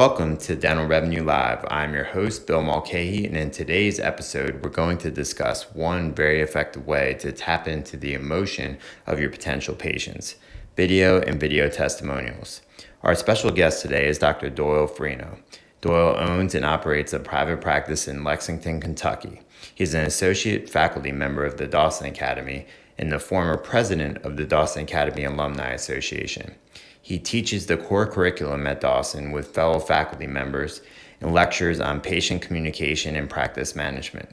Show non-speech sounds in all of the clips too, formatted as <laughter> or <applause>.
Welcome to Dental Revenue Live. I'm your host, Bill Mulcahy, and in today's episode, we're going to discuss one very effective way to tap into the emotion of your potential patients video and video testimonials. Our special guest today is Dr. Doyle Freno. Doyle owns and operates a private practice in Lexington, Kentucky. He's an associate faculty member of the Dawson Academy and the former president of the Dawson Academy Alumni Association. He teaches the core curriculum at Dawson with fellow faculty members and lectures on patient communication and practice management.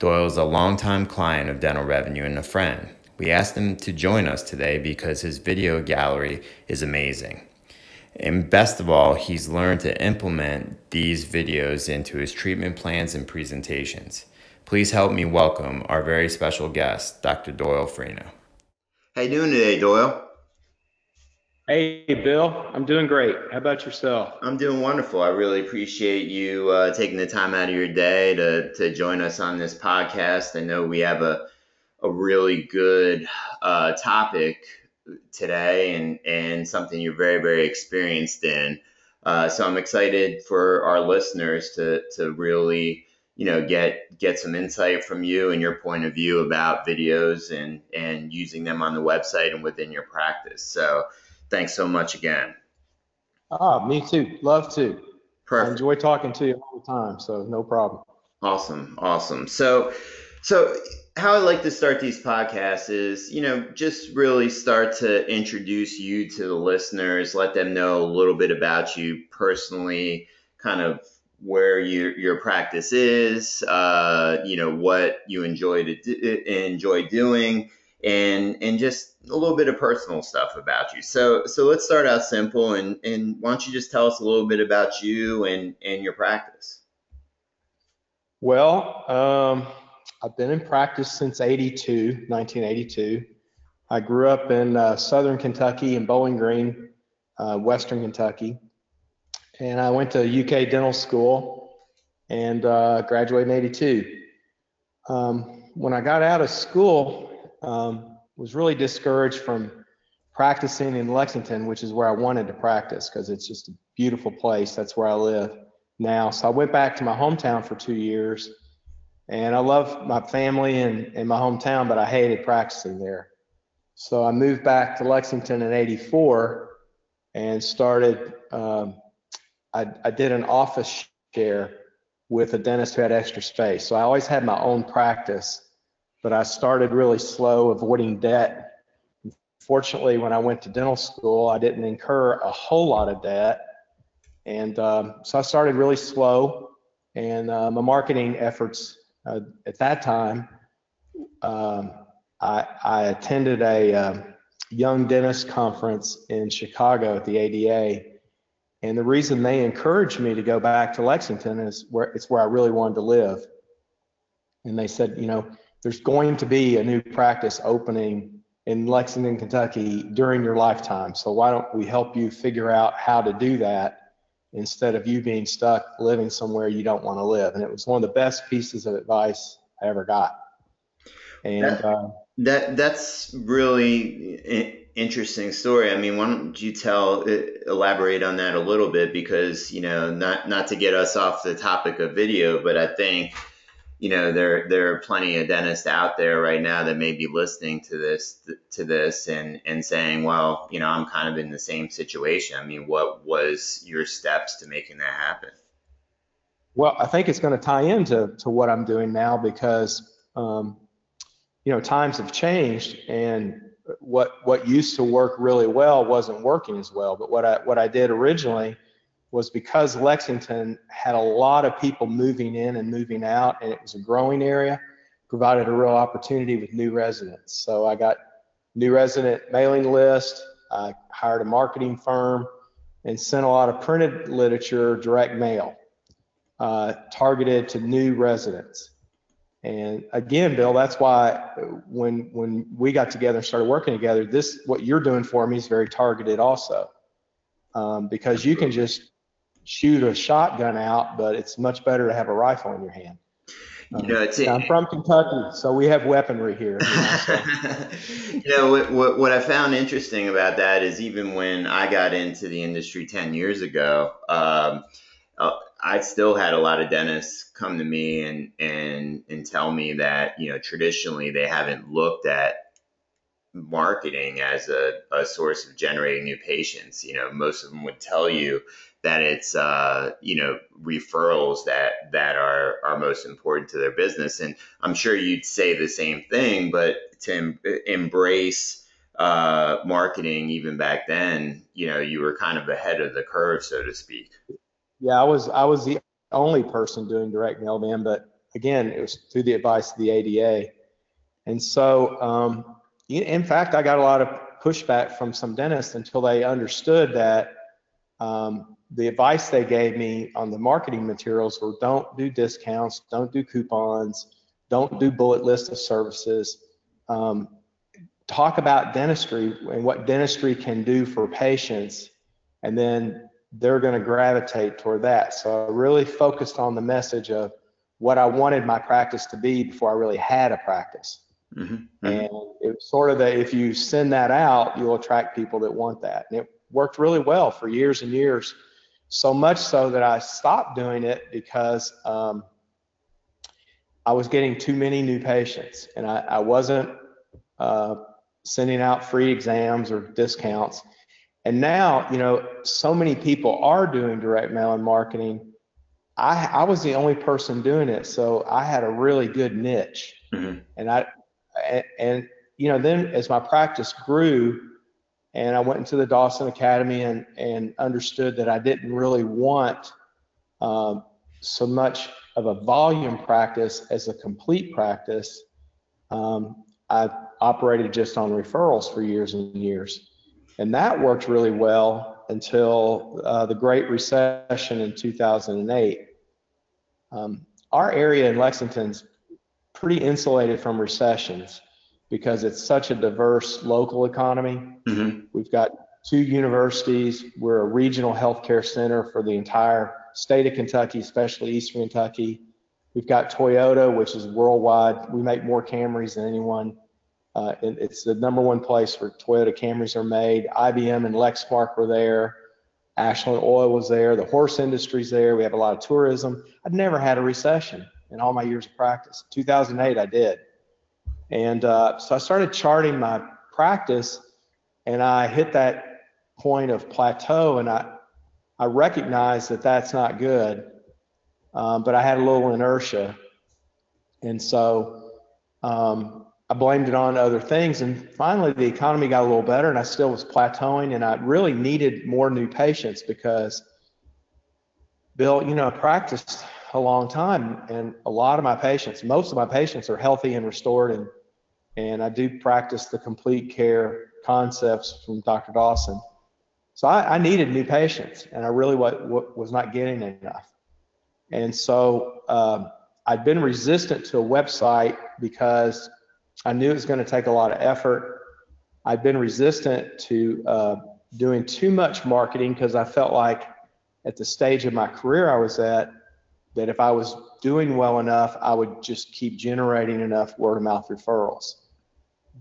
Doyle is a longtime client of Dental Revenue and a friend. We asked him to join us today because his video gallery is amazing. And best of all, he's learned to implement these videos into his treatment plans and presentations. Please help me welcome our very special guest, Dr. Doyle Freno. How you doing today, Doyle? Hey, Bill. I'm doing great. How about yourself? I'm doing wonderful. I really appreciate you uh, taking the time out of your day to, to join us on this podcast. I know we have a, a really good uh, topic today and, and something you're very, very experienced in. Uh, so I'm excited for our listeners to, to really, you know, get get some insight from you and your point of view about videos and, and using them on the website and within your practice. So thanks so much again. Ah, me too. Love to. Perfect. I enjoy talking to you all the time, so no problem. Awesome, awesome. So, so how I like to start these podcasts is, you know, just really start to introduce you to the listeners, let them know a little bit about you personally, kind of where your your practice is, uh, you know, what you enjoy to do, enjoy doing, and and just a little bit of personal stuff about you. So so let's start out simple and and why don't you just tell us a little bit about you and and your practice? Well, um, I've been in practice since 82, 1982. I grew up in uh, southern Kentucky in Bowling Green, uh, western Kentucky. And I went to UK dental school and uh, graduated in 82. Um, when I got out of school, um, was really discouraged from practicing in Lexington, which is where I wanted to practice because it's just a beautiful place. That's where I live now. So I went back to my hometown for two years and I love my family and, and my hometown, but I hated practicing there. So I moved back to Lexington in 84 and started, um, I, I did an office share with a dentist who had extra space. So I always had my own practice but I started really slow, avoiding debt. Fortunately, when I went to dental school, I didn't incur a whole lot of debt. And um, so I started really slow. And uh, my marketing efforts uh, at that time, um, I, I, attended a um, young dentist conference in Chicago at the ADA. And the reason they encouraged me to go back to Lexington is where it's where I really wanted to live. And they said, you know, there's going to be a new practice opening in Lexington, Kentucky during your lifetime. So why don't we help you figure out how to do that instead of you being stuck living somewhere you don't want to live? And it was one of the best pieces of advice I ever got. And that, uh, that that's really interesting story. I mean, why don't you tell elaborate on that a little bit because you know not not to get us off the topic of video, but I think you know there there are plenty of dentists out there right now that may be listening to this to this and and saying well you know i'm kind of in the same situation. I mean what was your steps to making that happen? Well i think it's going to tie into to what i'm doing now because um, you know times have changed and what what used to work really well wasn't working as well. But what i what i did originally was because Lexington had a lot of people moving in and moving out, and it was a growing area, provided a real opportunity with new residents. So I got new resident mailing list, I hired a marketing firm, and sent a lot of printed literature direct mail uh, targeted to new residents. And again, Bill, that's why when when we got together and started working together, this what you're doing for me is very targeted also, um, because you can just shoot a shotgun out, but it's much better to have a rifle in your hand. You know, it's I'm from Kentucky, so we have weaponry here. <laughs> you know, what, what, what I found interesting about that is even when I got into the industry 10 years ago, um, uh, I still had a lot of dentists come to me and, and, and tell me that, you know, traditionally they haven't looked at marketing as a, a source of generating new patients. You know, most of them would tell you that it's uh, you know referrals that that are are most important to their business. And i'm sure you'd say the same thing but to em- embrace uh, marketing even back then you know you were kind of ahead of the curve so to speak. Yeah i was i was the only person doing direct mail then but again it was through the advice of the ada and so um, in fact i got a lot of pushback from some dentists until they understood that um, the advice they gave me on the marketing materials were don't do discounts, don't do coupons, don't do bullet list of services. Um, talk about dentistry and what dentistry can do for patients, and then they're going to gravitate toward that. So I really focused on the message of what I wanted my practice to be before I really had a practice. Mm-hmm. Mm-hmm. And it was sort of that if you send that out, you'll attract people that want that. And it worked really well for years and years so much so that I stopped doing it because um, I was getting too many new patients and I, I wasn't uh, sending out free exams or discounts. And now, you know, so many people are doing direct mail and marketing. I, I was the only person doing it, so I had a really good niche. Mm-hmm. And I, and, and you know, then as my practice grew, and I went into the Dawson Academy and, and understood that I didn't really want um, so much of a volume practice as a complete practice. Um, I operated just on referrals for years and years. And that worked really well until uh, the Great Recession in 2008. Um, our area in Lexington's pretty insulated from recessions because it's such a diverse local economy. Mm-hmm. We've got two universities. We're a regional healthcare center for the entire state of Kentucky, especially Eastern Kentucky. We've got Toyota, which is worldwide. We make more Camrys than anyone. Uh, it's the number one place where Toyota Camrys are made. IBM and Lexmark were there. Ashland Oil was there. The horse industry's there. We have a lot of tourism. I've never had a recession in all my years of practice. 2008, I did. And uh, so I started charting my practice, and I hit that point of plateau, and I I recognized that that's not good, um, but I had a little inertia, and so um, I blamed it on other things. And finally, the economy got a little better, and I still was plateauing, and I really needed more new patients because, Bill, you know, I practiced a long time, and a lot of my patients, most of my patients, are healthy and restored and and I do practice the complete care concepts from Dr. Dawson. So I, I needed new patients, and I really was not getting enough. And so um, I'd been resistant to a website because I knew it was going to take a lot of effort. I'd been resistant to uh, doing too much marketing because I felt like at the stage of my career I was at, that if I was doing well enough, I would just keep generating enough word of mouth referrals.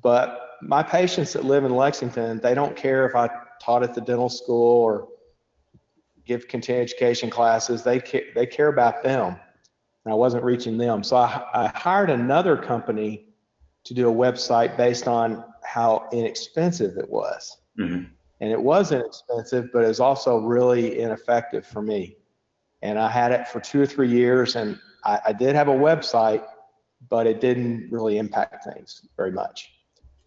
But my patients that live in Lexington, they don't care if I taught at the dental school or give continuing education classes. They care, they care about them. And I wasn't reaching them. So I, I hired another company to do a website based on how inexpensive it was. Mm-hmm. And it was inexpensive, but it was also really ineffective for me. And I had it for two or three years, and I, I did have a website, but it didn't really impact things very much.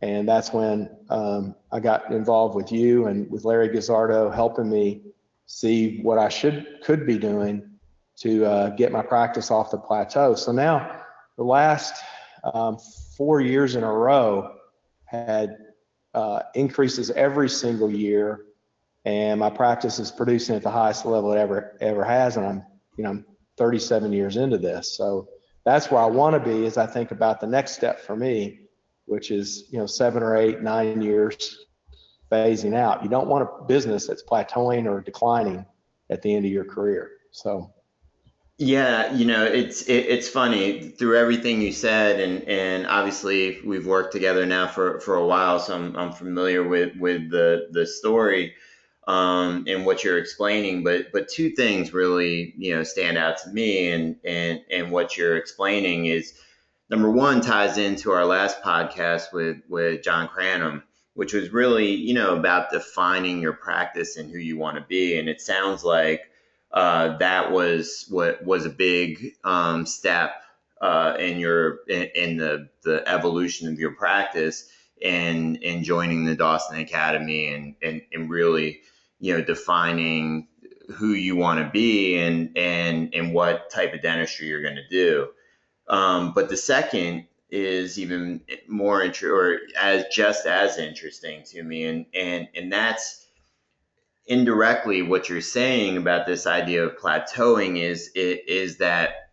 And that's when um, I got involved with you and with Larry Guzzardo helping me see what I should could be doing to uh, get my practice off the plateau. So now the last um, four years in a row had uh, increases every single year, and my practice is producing at the highest level it ever ever has. And I'm you know I'm 37 years into this, so that's where I want to be as I think about the next step for me which is you know seven or eight, nine years phasing out. You don't want a business that's plateauing or declining at the end of your career. So. Yeah, you know, it's it, it's funny through everything you said, and and obviously we've worked together now for for a while, so I'm I'm familiar with with the the story um, and what you're explaining. But but two things really you know stand out to me, and and and what you're explaining is number one ties into our last podcast with with John Cranham, which was really you know about defining your practice and who you want to be, and it sounds like uh, that was what was a big um, step uh, in your in, in, the the evolution of your practice and in joining the Dawson Academy and, and and really you know defining who you want to be and and and what type of dentistry you're going to do. Um, but the second is even more interesting or as just as interesting to me and and and that's indirectly what you're saying about this idea of plateauing is is that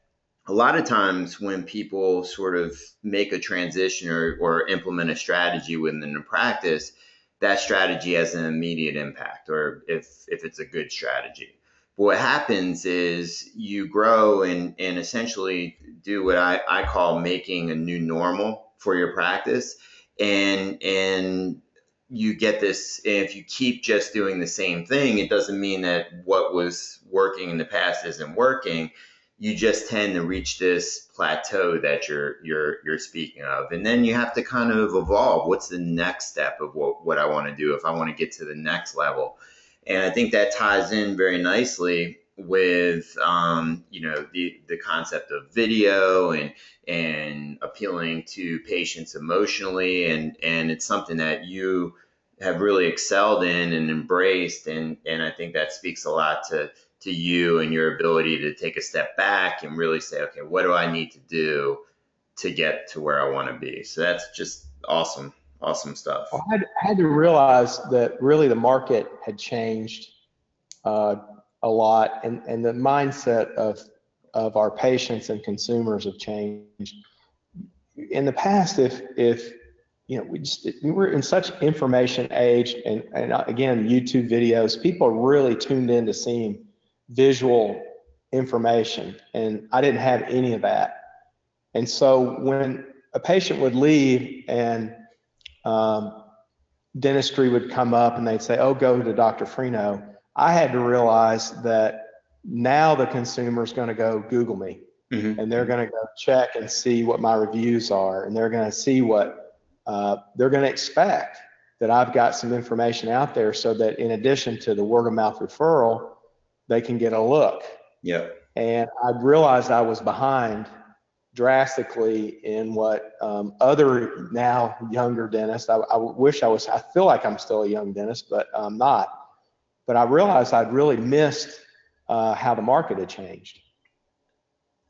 a lot of times when people sort of make a transition or, or implement a strategy within a practice, that strategy has an immediate impact, or if if it's a good strategy. What happens is you grow and and essentially do what I, I call making a new normal for your practice. And and you get this if you keep just doing the same thing it doesn't mean that what was working in the past isn't working. You just tend to reach this plateau that you're you're you're speaking of. And then you have to kind of evolve. What's the next step of what, what i want to do if i want to get to the next level and i think that ties in very nicely with um, you know the the concept of video and and appealing to patients emotionally. And and it's something that you have really excelled in and embraced. And and I think that speaks a lot to to you and your ability to take a step back and really say okay what do I need to do to get to where I want to be? So that's just awesome awesome stuff I, had, I had to realize that really the market had changed uh, a lot and, and the mindset of, of our patients and consumers have changed. In the past, if, if you know, we just we were in such information age, and, and again, YouTube videos, people are really tuned in to seeing visual information, and I didn't have any of that. And so when a patient would leave and um, dentistry would come up and they'd say, "Oh, go to Dr. Freno," I had to realize that now the consumer is going to go Google me mm-hmm. and they're going to go check and see what my reviews are and they're going to see what uh, they're going to expect that I've got some information out there so that in addition to the word of mouth referral, they can get a look. Yeah. And I realized I was behind drastically in what um, other now younger dentists. I, I, wish I was. I feel like I'm still a young dentist, but I'm not but I realized I'd really missed uh, how the market had changed.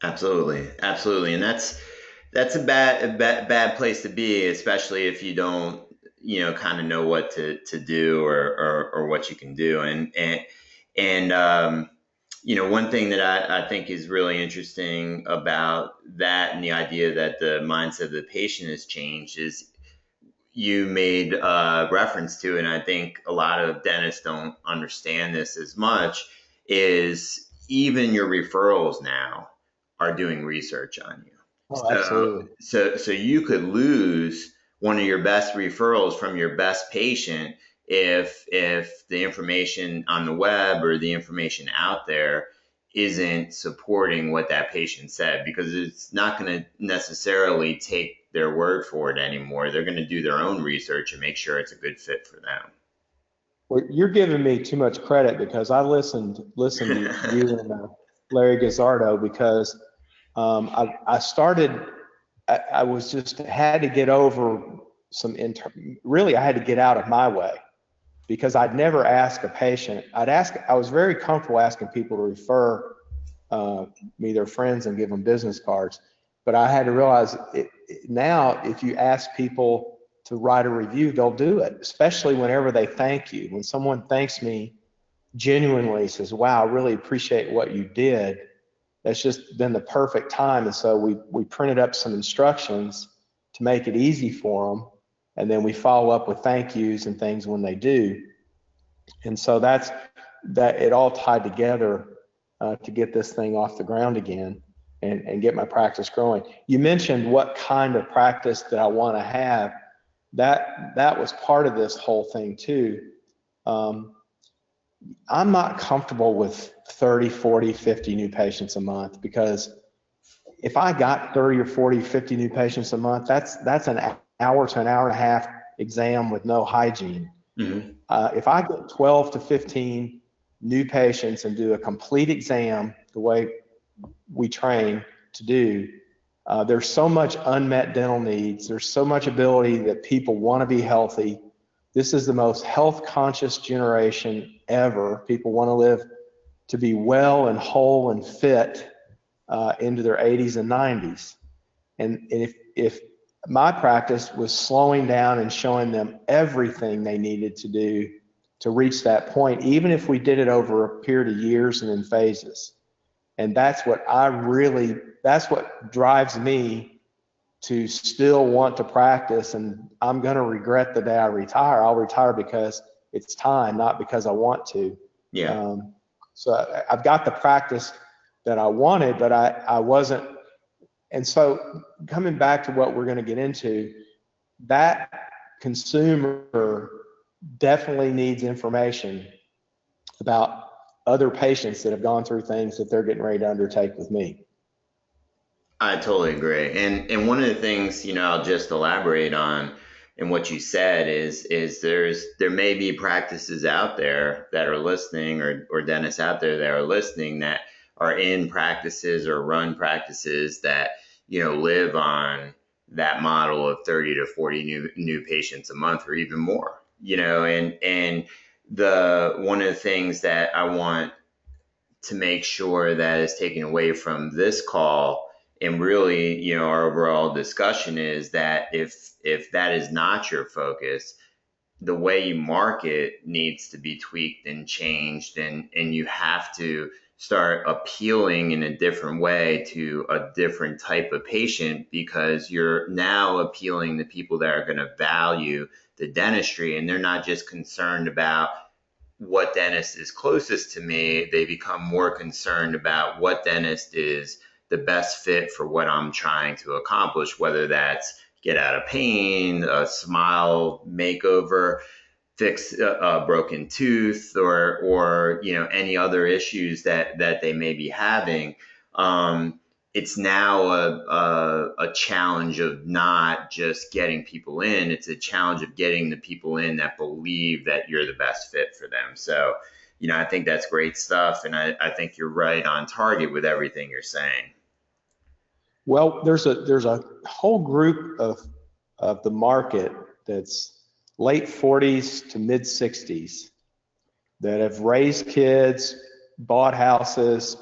Absolutely, absolutely, and that's that's a bad, a bad bad place to be, especially if you don't you know kind of know what to to do or, or or what you can do, and and and um, you know one thing that I, I think is really interesting about that and the idea that the mindset of the patient has changed is you made uh, reference to, and I think a lot of dentists don't understand this as much, is even your referrals now are doing research on you. Oh, so, absolutely. So, so you could lose one of your best referrals from your best patient if if the information on the web or the information out there isn't supporting what that patient said because it's not going to necessarily take their word for it anymore. They're going to do their own research and make sure it's a good fit for them. Well, you're giving me too much credit because I listened listened to <laughs> you and uh, Larry Gazzardo because um, I, I started. I, I, was just had to get over some inter. Really, I had to get out of my way because I'd never ask a patient. I'd ask. I was very comfortable asking people to refer uh, me their friends and give them business cards, but I had to realize it, now if you ask people to write a review, they'll do it, especially whenever they thank you. When someone thanks me genuinely, says, Wow, I really appreciate what you did, that's just been the perfect time. And so we, we printed up some instructions to make it easy for them. And then we follow up with thank yous and things when they do. And so that's that it all tied together uh, to get this thing off the ground again and, and get my practice growing. You mentioned what kind of practice that I want to have. That that was part of this whole thing too. Um, I'm not comfortable with 30, 40, 50 new patients a month because if I got 30 or 40, 50 new patients a month, that's that's an hour to an hour and a half exam with no hygiene. Mm-hmm. Uh, if I get 12 to 15 new patients and do a complete exam the way we train to do, uh, there's so much unmet dental needs. There's so much ability that people want to be healthy. This is the most health conscious generation ever. People want to live to be well and whole and fit uh, into their 80s and 90s. And, and if, if my practice was slowing down and showing them everything they needed to do to reach that point, even if we did it over a period of years and in phases. And that's what I really, that's what drives me to still want to practice. And I'm going to regret the day I retire. I'll retire because it's time, not because I want to. Yeah. Um, so I've got the practice that I wanted, but I, I wasn't and so coming back to what we're going to get into, that consumer definitely needs information about other patients that have gone through things that they're getting ready to undertake with me. I totally agree. And and one of the things, you know, I'll just elaborate on in what you said is is there's there may be practices out there that are listening or, or dentists out there that are listening that are in practices or run practices that you know live on that model of 30 to 40 new new patients a month or even more you know and and the one of the things that I want to make sure that is taken away from this call and really you know our overall discussion is that if if that is not your focus the way you market needs to be tweaked and changed and and you have to start appealing in a different way to a different type of patient because you're now appealing to people that are going to value the dentistry and they're not just concerned about what dentist is closest to me. They become more concerned about what dentist is the best fit for what i'm trying to accomplish whether that's get out of pain a smile makeover fix a, a, broken tooth or or you know any other issues that that they may be having um, it's now a, a, a challenge of not just getting people in it's a challenge of getting the people in that believe that you're the best fit for them. So you know i think that's great stuff and i, I think you're right on target with everything you're saying. Well there's a there's a whole group of of the market that's late 40s to mid 60s that have raised kids, bought houses,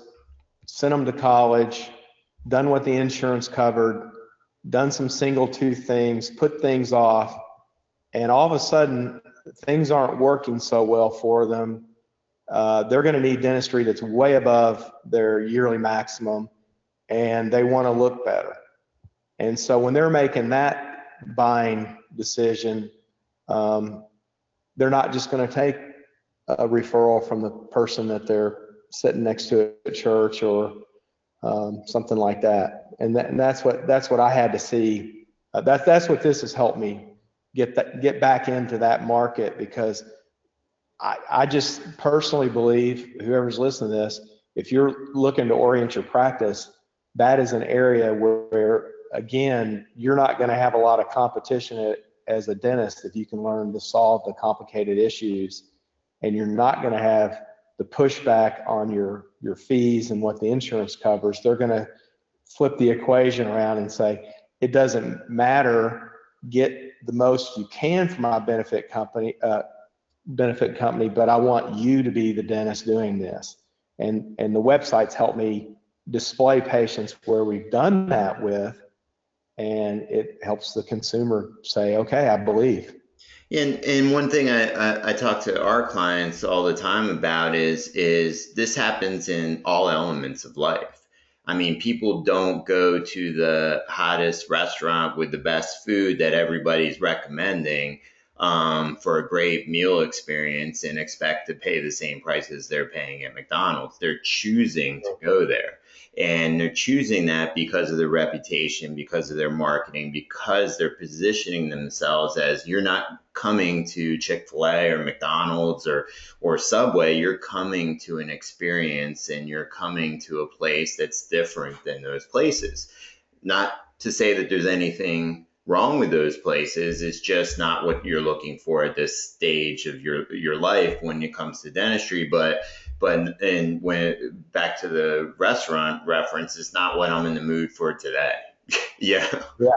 sent them to college, done what the insurance covered, done some single tooth things, put things off, and all of a sudden things aren't working so well for them. Uh, they're going to need dentistry that's way above their yearly maximum, and they want to look better. And so when they're making that buying decision, um, they're not just going to take a referral from the person that they're sitting next to at church or um, something like that. And, that, and that's what that's what I had to see. Uh, that that's what this has helped me get that get back into that market because I, I just personally believe whoever's listening to this, if you're looking to orient your practice, that is an area where, where again you're not going to have a lot of competition at, as a dentist if you can learn to solve the complicated issues and you're not going to have the pushback on your your fees and what the insurance covers they're going to flip the equation around and say it doesn't matter. Get the most you can from my benefit company uh, benefit company but i want you to be the dentist doing this. And and the websites help me display patients where we've done that with and it helps the consumer say, okay, I believe. And and one thing I, I, I, talk to our clients all the time about is is this happens in all elements of life. I mean, people don't go to the hottest restaurant with the best food that everybody's recommending um, for a great meal experience and expect to pay the same prices they're paying at McDonald's. They're choosing to go there. And they're choosing that because of their reputation, because of their marketing, because they're positioning themselves as you're not coming to Chick-fil-A or McDonald's or or Subway, you're coming to an experience and you're coming to a place that's different than those places. Not to say that there's anything wrong with those places. It's just not what you're looking for at this stage of your your life when it comes to dentistry. But but and when back to the restaurant reference, it's not what I'm in the mood for today. <laughs> yeah. Yeah.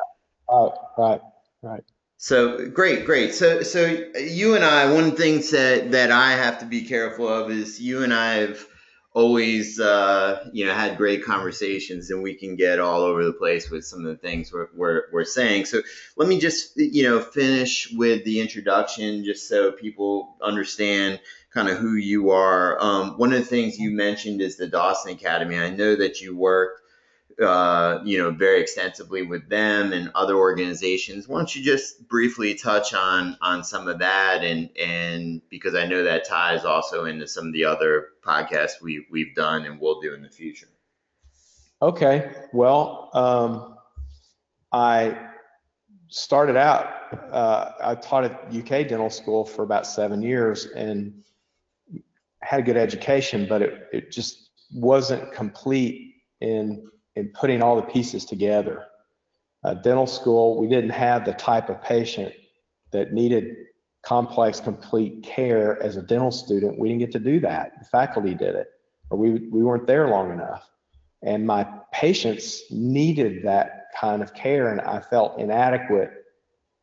Right. Right. Right. So great, great. So so you and I, one thing that that I have to be careful of is you and I have always uh, you know had great conversations and we can get all over the place with some of the things we're, we're, we're saying. So let me just you know finish with the introduction just so people understand kind of who you are. Um, one of the things you mentioned is the dawson academy. I know that you worked uh, you know, very extensively with them and other organizations. Why don't you just briefly touch on on some of that and and because I know that ties also into some of the other podcasts we we've done and will do in the future. Okay, well, um, I started out. Uh, I taught at UK Dental School for about seven years and had a good education, but it, it just wasn't complete in in putting all the pieces together. Uh, dental school, we didn't have the type of patient that needed complex, complete care as a dental student. We didn't get to do that. The faculty did it, or we, we weren't there long enough. And my patients needed that kind of care, and I felt inadequate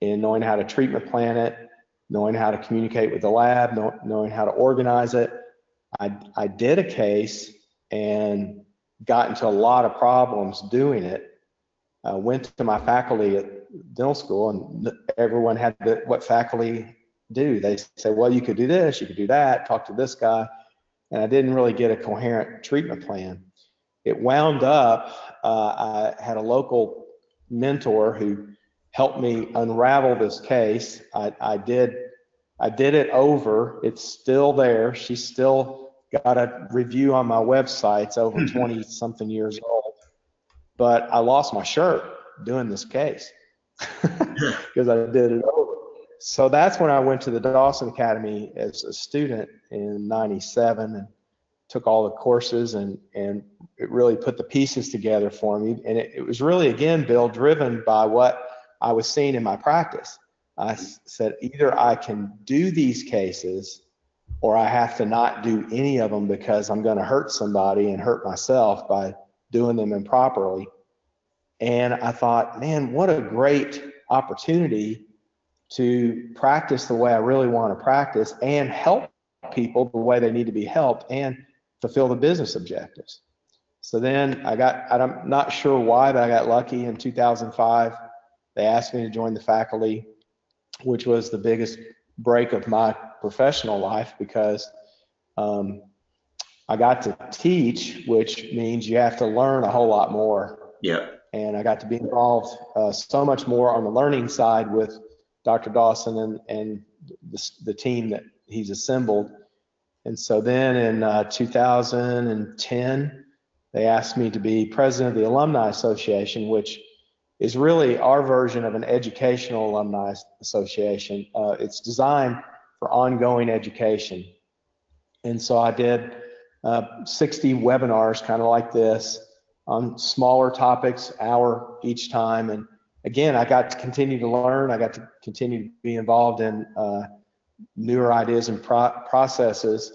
in knowing how to treatment plan it, knowing how to communicate with the lab, know, knowing how to organize it. I, I did a case and got into a lot of problems doing it. Uh, went to my faculty at dental school, and everyone had to, what faculty do. They say, well, you could do this, you could do that, talk to this guy. And I didn't really get a coherent treatment plan. It wound up, uh, I had a local mentor who helped me unravel this case. I, I did I did it over. It's still there. She's still got a review on my website. It's over hmm. 20 something years old. But I lost my shirt doing this case because <laughs> I did it over. So that's when I went to the Dawson Academy as a student in 97 and took all the courses and, and it really put the pieces together for me. And it, it was really, again, Bill, driven by what I was seeing in my practice. I said, either I can do these cases or I have to not do any of them because I'm going to hurt somebody and hurt myself by doing them improperly. And I thought, man, what a great opportunity to practice the way I really want to practice and help people the way they need to be helped and fulfill the business objectives. So then I got, I'm not sure why, but I got lucky in 2005. They asked me to join the faculty, which was the biggest break of my professional life because um, I got to teach, which means you have to learn a whole lot more. Yeah. And I got to be involved uh, so much more on the learning side with Dr. Dawson and, and the, the team that he's assembled. And so then in uh, 2010, they asked me to be president of the Alumni Association, which is really our version of an educational alumni association. Uh, it's designed for ongoing education. And so I did uh, 60 webinars, kind of like this, on smaller topics, hour each time. And again, I got to continue to learn. I got to continue to be involved in uh, newer ideas and pro- processes.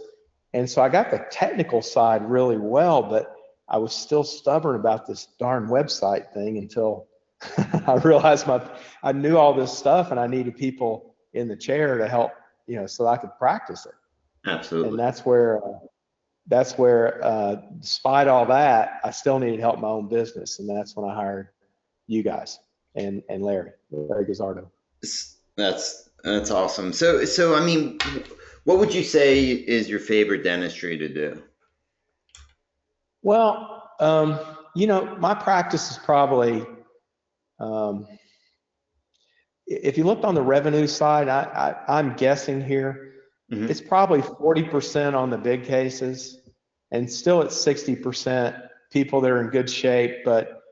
And so I got the technical side really well, but I was still stubborn about this darn website thing until <laughs> I realized my I knew all this stuff and I needed people in the chair to help you know, so I could practice it. Absolutely. And that's where, uh, that's where, uh, despite all that, I still needed help in my own business, and that's when I hired you guys and and Larry, Larry Gazzardo. That's that's awesome. So so I mean, what would you say is your favorite dentistry to do? Well, um, you know, my practice is probably um, if you looked on the revenue side, I, I, am guessing here, mm-hmm. it's probably 40% on the big cases and still it's 60% people that are in good shape, but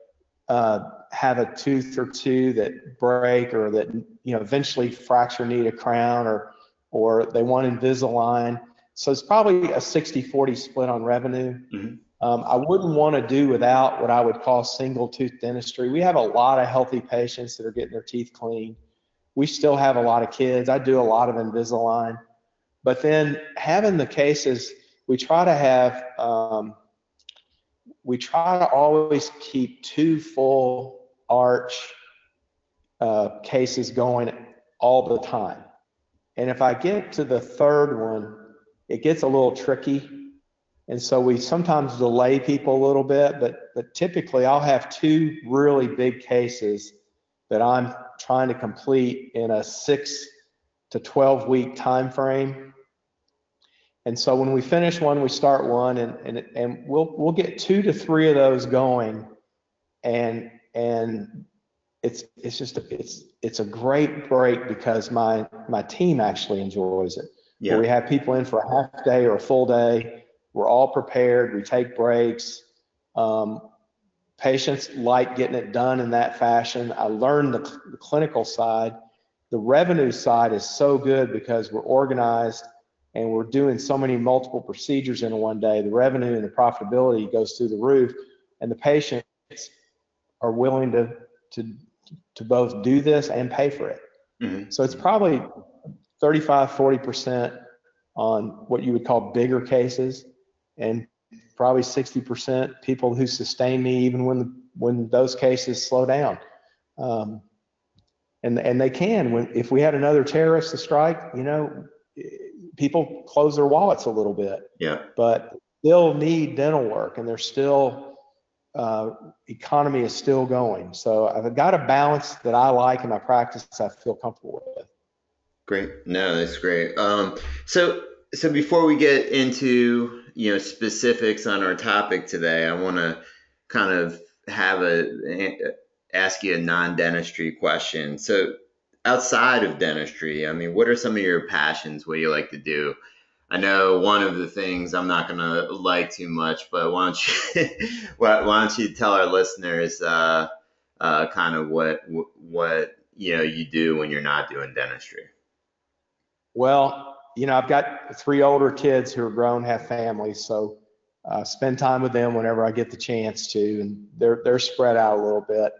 uh, have a tooth or two that break or that, you know, eventually fracture, need a crown or, or they want Invisalign. So it's probably a 60 40 split on revenue. Mm-hmm. Um, I wouldn't want to do without what I would call single tooth dentistry. We have a lot of healthy patients that are getting their teeth cleaned. We still have a lot of kids. I do a lot of Invisalign. But then having the cases, we try to have, um, we try to always keep two full arch uh, cases going all the time. And if I get to the third one, it gets a little tricky and so we sometimes delay people a little bit, but, but typically I'll have two really big cases that I'm trying to complete in a six to 12 week time frame. And so when we finish one, we start one and, and, and we'll, we'll get two to three of those going. And, and it's, it's just, it's, it's a great break because my, my team actually enjoys it. Yeah. we have people in for a half day or a full day we're all prepared. We take breaks. Um, patients like getting it done in that fashion. I learned the, the clinical side. The revenue side is so good because we're organized and we're doing so many multiple procedures in one day. The revenue and the profitability goes through the roof, and the patients are willing to to to both do this and pay for it. Mm-hmm. So it's probably 35, 40 percent on what you would call bigger cases, and probably 60% people who sustain me even when when those cases slow down. Um, and and they can when if we had another terrorist strike, you know, people close their wallets a little bit. Yeah. But still need dental work, and there's still uh, economy is still going. So I've got a balance that I like in my practice. I feel comfortable with. Great. No, that's great. Um, so so before we get into you know specifics on our topic today, I want to kind of have a ask you a non-dentistry question. So outside of dentistry, I mean, what are some of your passions? What you like to do? I know one of the things I'm not gonna like too much, but why don't you <laughs> why, why don't you tell our listeners uh, uh, kind of what what you know you do when you're not doing dentistry? Well, you know, I've got three older kids who are grown, have families, so uh, spend time with them whenever I get the chance to, and they're they're spread out a little bit.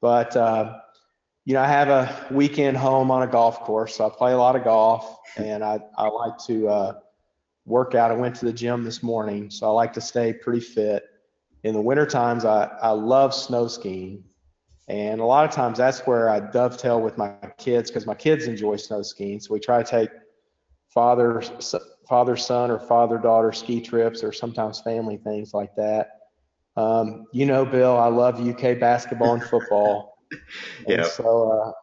But uh, you know, I have a weekend home on a golf course, so I play a lot of golf, and I I like to uh, work out. I went to the gym this morning, so I like to stay pretty fit. In the winter times, I I love snow skiing. And a lot of times that's where I dovetail with my kids because my kids enjoy snow skiing. So we try to take father father son or father daughter ski trips or sometimes family things like that. Um, you know, Bill, I love UK basketball and football. <laughs> yeah. so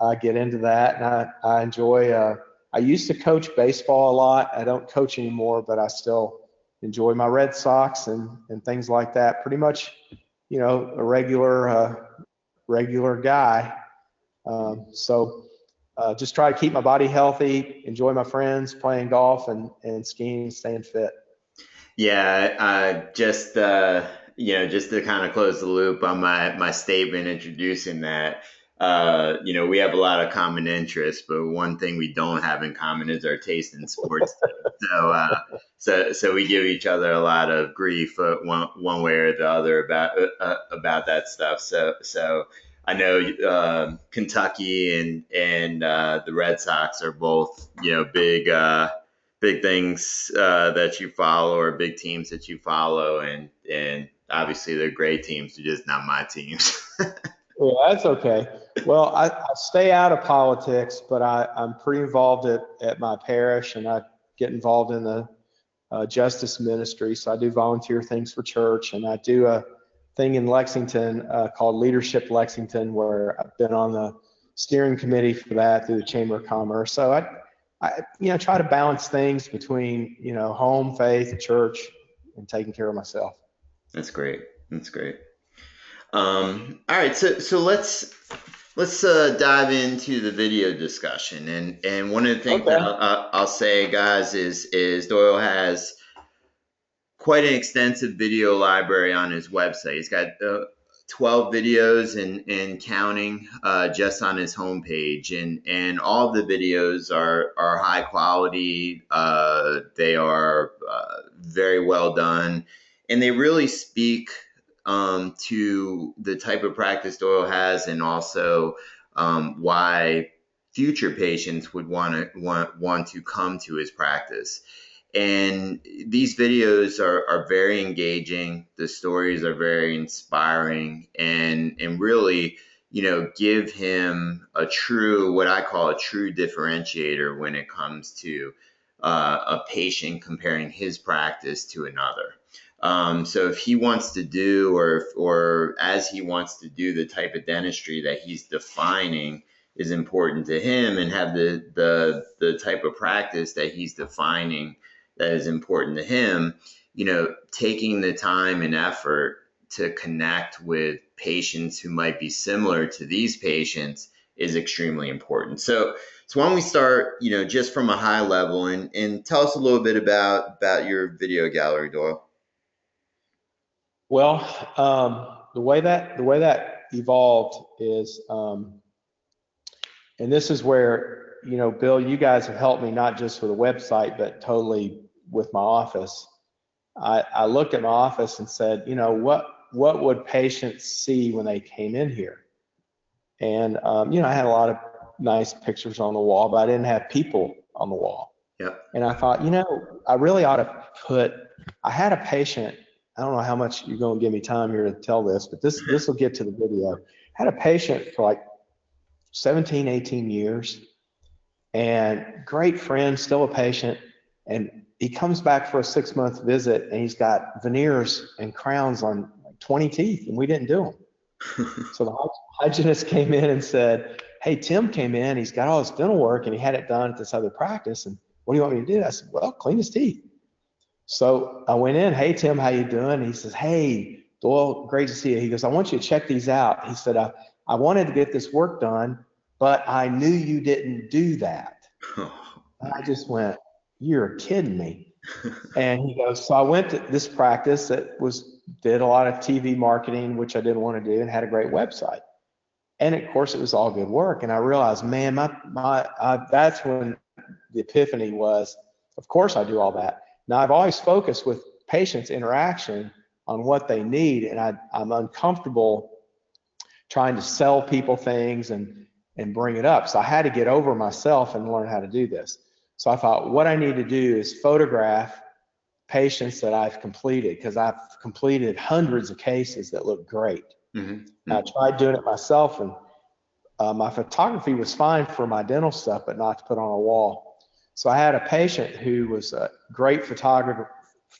uh, I get into that and I, I enjoy. Uh, I used to coach baseball a lot. I don't coach anymore, but I still enjoy my Red Sox and and things like that. Pretty much, you know, a regular uh, regular guy. Um, so uh, just try to keep my body healthy, enjoy my friends, playing golf and, and skiing, staying fit. Yeah, uh, just uh, you know, just to kind of close the loop on my my statement introducing that. Uh, you know, we have a lot of common interests, but one thing we don't have in common is our taste in sports. <laughs> so, uh, so, so we give each other a lot of grief, uh, one one way or the other about uh, uh, about that stuff. So, so I know uh, Kentucky and and uh, the Red Sox are both you know big uh, big things uh, that you follow or big teams that you follow, and and obviously they're great teams. They're just not my teams. <laughs> yeah, that's okay. Well, I, I, stay out of politics, but I, I'm pretty involved at, at my parish, and I get involved in the uh, justice ministry. So I do volunteer things for church, and I do a thing in Lexington uh, called Leadership Lexington, where I've been on the steering committee for that through the Chamber of Commerce. So I, I, you know, try to balance things between, you know, home, faith, church, and taking care of myself. That's great. That's great. Um, all right, so so let's Let's uh, dive into the video discussion, and and one of the things okay. that I'll, I'll, say, guys, is is Doyle has quite an extensive video library on his website. He's got uh, 12 videos and, and counting uh, just on his homepage. And, and all the videos are, are high quality. Uh, they are uh, very well done. And they really speak um, to the type of practice Doyle has and also um, why future patients would want to want, want to come to his practice and these videos are, are very engaging. The stories are very inspiring. And and really you know give him a true what i call a true differentiator when it comes to uh, a patient comparing his practice to another. Um, so if he wants to do or or as he wants to do the type of dentistry that he's defining is important to him and have the the the type of practice that he's defining that is important to him, you know, taking the time and effort to connect with patients who might be similar to these patients is extremely important. So, so why don't we start, you know, just from a high level and, and tell us a little bit about, about your video gallery, Doyle. Well, um, the way that, the way that evolved is, um, and this is where, you know, Bill, you guys have helped me not just with a website, but totally with my office, I, I looked at my office and said, you know, what what would patients see when they came in here? And um, you know, I had a lot of nice pictures on the wall, but I didn't have people on the wall. Yeah. And I thought, you know, I really ought to put. I had a patient. I don't know how much you're going to give me time here to tell this, but this this will get to the video. I had a patient for like 17, 18 years, and great friend, still a patient, and he comes back for a six month visit and he's got veneers and crowns on like 20 teeth and we didn't do them. <laughs> so the hygienist came in and said, Hey, Tim came in, he's got all his dental work and he had it done at this other practice. And what do you want me to do? I said, Well, clean his teeth. So I went in, Hey, Tim, how you doing? He says, Hey, Doyle, great to see you. He goes, I want you to check these out. He said, I, I wanted to get this work done, but I knew you didn't do that. <laughs> I just went, you're kidding me. and he goes, so I went to this practice that was did a lot of TV marketing, which I didn't want to do, and had a great website. And of course, it was all good work. And I realized, man, my my that's when the epiphany was. Of course, I do all that. Now I've always focused with patients' interaction on what they need, and I, I'm uncomfortable trying to sell people things and and bring it up. So I had to get over myself and learn how to do this. So I thought what I need to do is photograph patients that I've completed because I've completed hundreds of cases that look great. Mm-hmm. I tried doing it myself and uh, my photography was fine for my dental stuff, but not to put on a wall. So I had a patient who was a great photographer,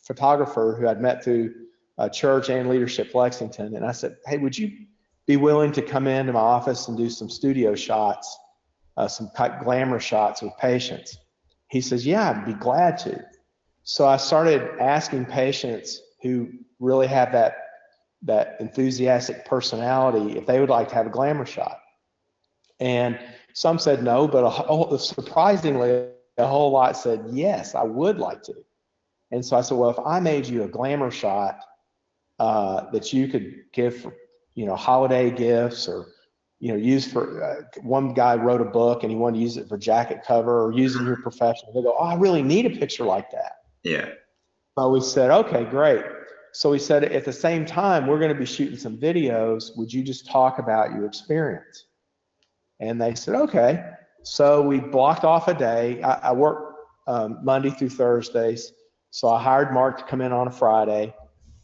photographer who I'd met through a church and leadership Lexington. And I said, Hey, would you be willing to come into my office and do some studio shots, uh, some glamour shots with patients? He says, Yeah, I'd be glad to. So I started asking patients who really have that that enthusiastic personality if they would like to have a glamour shot. And some said no, but whole, surprisingly, a whole lot said yes, I would like to. And so I said, well, if I made you a glamour shot uh, that you could give for, you know, holiday gifts or you know, use for uh, one guy wrote a book and he wanted to use it for jacket cover or using your professional. They go, oh, I really need a picture like that. Yeah. So we said, okay, great. So we said, at the same time, we're going to be shooting some videos. Would you just talk about your experience? And they said, okay. So we blocked off a day. I, I work um, Monday through Thursdays. So I hired Mark to come in on a Friday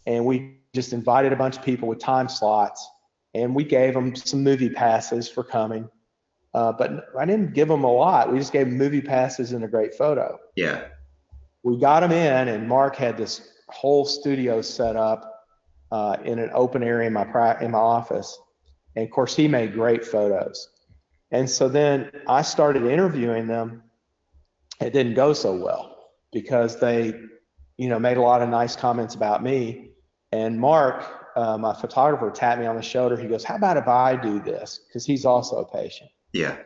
and we just invited a bunch of people with time slots and we gave them some movie passes for coming. Uh, but I didn't give them a lot. We just gave them movie passes and a great photo. Yeah. We got them in, and Mark had this whole studio set up uh, in an open area in my pra- in my office, and of course he made great photos. And so then I started interviewing them. It didn't go so well because they, you know, made a lot of nice comments about me. And Mark uh, my photographer tapped me on the shoulder. He goes, "How about if I do this?" Because he's also a patient. Yeah.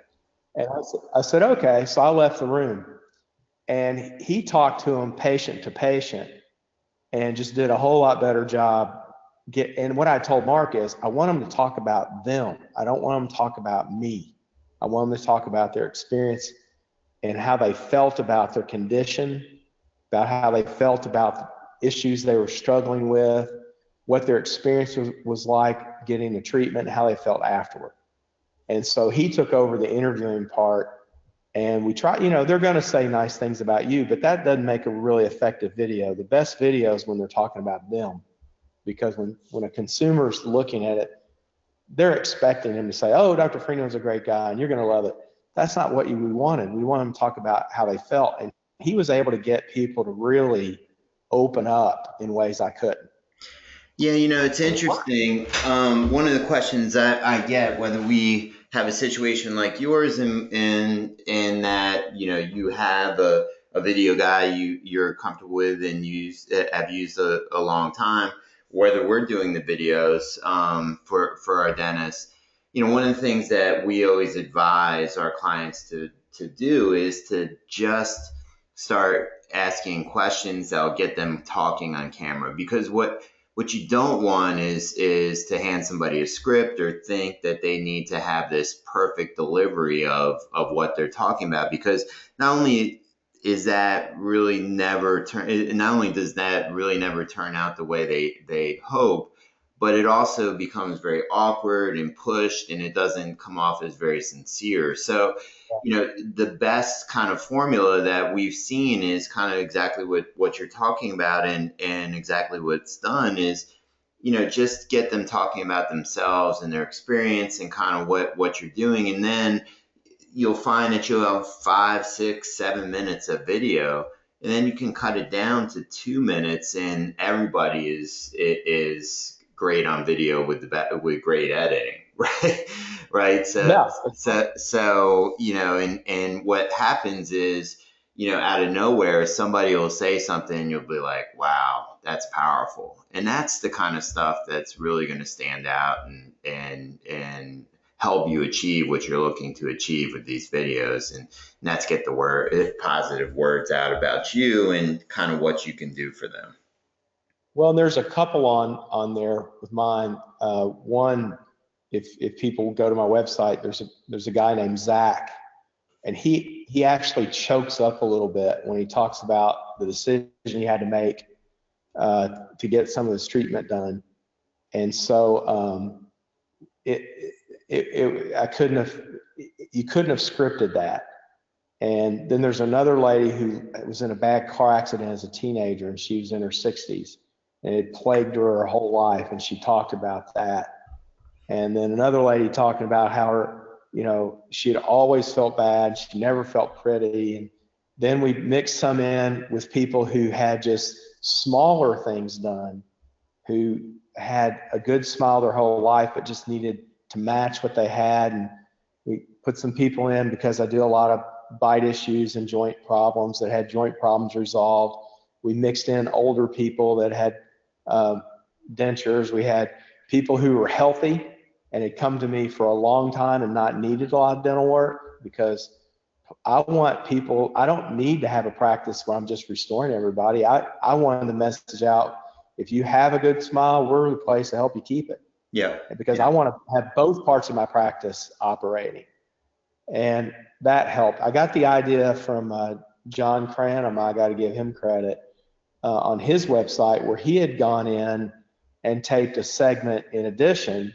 And I said, I said, "Okay." So I left the room, and he talked to him patient to patient, and just did a whole lot better job. Get and what I told Mark is, I want them to talk about them. I don't want them to talk about me. I want them to talk about their experience and how they felt about their condition, about how they felt about issues they were struggling with, what their experience was, was like getting the treatment, and how they felt afterward. And so he took over the interviewing part. And we try, you know, they're going to say nice things about you, but that doesn't make a really effective video. The best video is when they're talking about them, because when when a consumer's looking at it, they're expecting him to say, "Oh, Dr. Freenham's a great guy, and you're going to love it." That's not what we wanted. We wanted him to talk about how they felt, and he was able to get people to really open up in ways I couldn't. Yeah, you know, it's interesting. Um, one of the questions that I get, whether we have a situation like yours in in in that you know you have a, a video guy you you're comfortable with and use have used a, a long time, whether we're doing the videos um, for for our dentists, you know, one of the things that we always advise our clients to to do is to just start asking questions that'll get them talking on camera because what what you don't want is is to hand somebody a script or think that they need to have this perfect delivery of of what they're talking about because not only is that really never turn not only does that really never turn out the way they they hope but it also becomes very awkward and pushed and it doesn't come off as very sincere. So you know the best kind of formula that we've seen is kind of exactly what what you're talking about and and exactly what's done is you know just get them talking about themselves and their experience and kind of what what you're doing and then you'll find that you'll have five six seven minutes of video and then you can cut it down to two minutes and everybody is is great on video with the with great editing, <laughs> right? right. So, yeah. so, so you know, and and what happens is, you know, out of nowhere, somebody will say something, and you'll be like, "Wow, that's powerful," and that's the kind of stuff that's really going to stand out and and and help you achieve what you're looking to achieve with these videos and, and that's get the word positive words out about you and kind of what you can do for them well, and there's a couple on on there with mine. Uh, one, if if people go to my website, there's a there's a guy named Zach, and he he actually chokes up a little bit when he talks about the decision he had to make uh, to get some of this treatment done, and so um, it, it it I couldn't have you couldn't have scripted that. And then there's another lady who was in a bad car accident as a teenager, and she was in her 60s and it plagued her her whole life. And she talked about that. And then another lady talking about how her, you know, she had always felt bad. She never felt pretty. And then we mixed some in with people who had just smaller things done, who had a good smile their whole life, but just needed to match what they had. And we put some people in because I do a lot of bite issues and joint problems that had joint problems resolved. We mixed in older people that had uh, dentures. We had people who were healthy and had come to me for a long time and not needed a lot of dental work because I want people, I don't need to have a practice where I'm just restoring everybody. I, I wanted the message out if you have a good smile, we're the place to help you keep it. Yeah. Because yeah. I want to have both parts of my practice operating. And that helped. I got the idea from uh, John Cranham. I got to give him credit uh, on his website where he had gone in and taped a segment in addition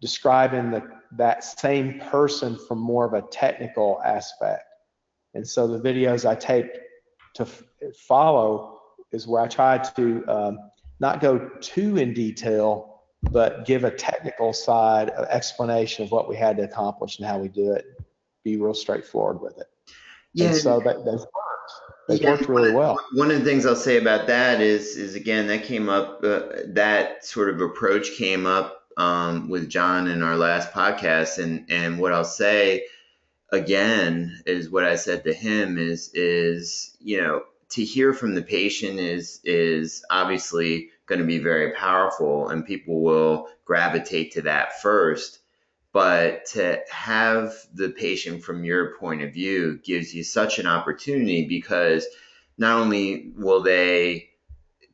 describing the, that same person from more of a technical aspect. And so the videos I taped to follow is where I tried to um, not go too in detail, but give a technical side of explanation of what we had to accomplish and how we do it. Be real straightforward with it. Yeah. And so that, those it yeah, worked really well. One of the things I'll say about that is, is again, that came up, uh, that sort of approach came up um, with John in our last podcast. And, and what I'll say again is what I said to him is, is, you know, to hear from the patient is, is obviously going to be very powerful and people will gravitate to that first. But to have the patient from your point of view gives you such an opportunity because not only will they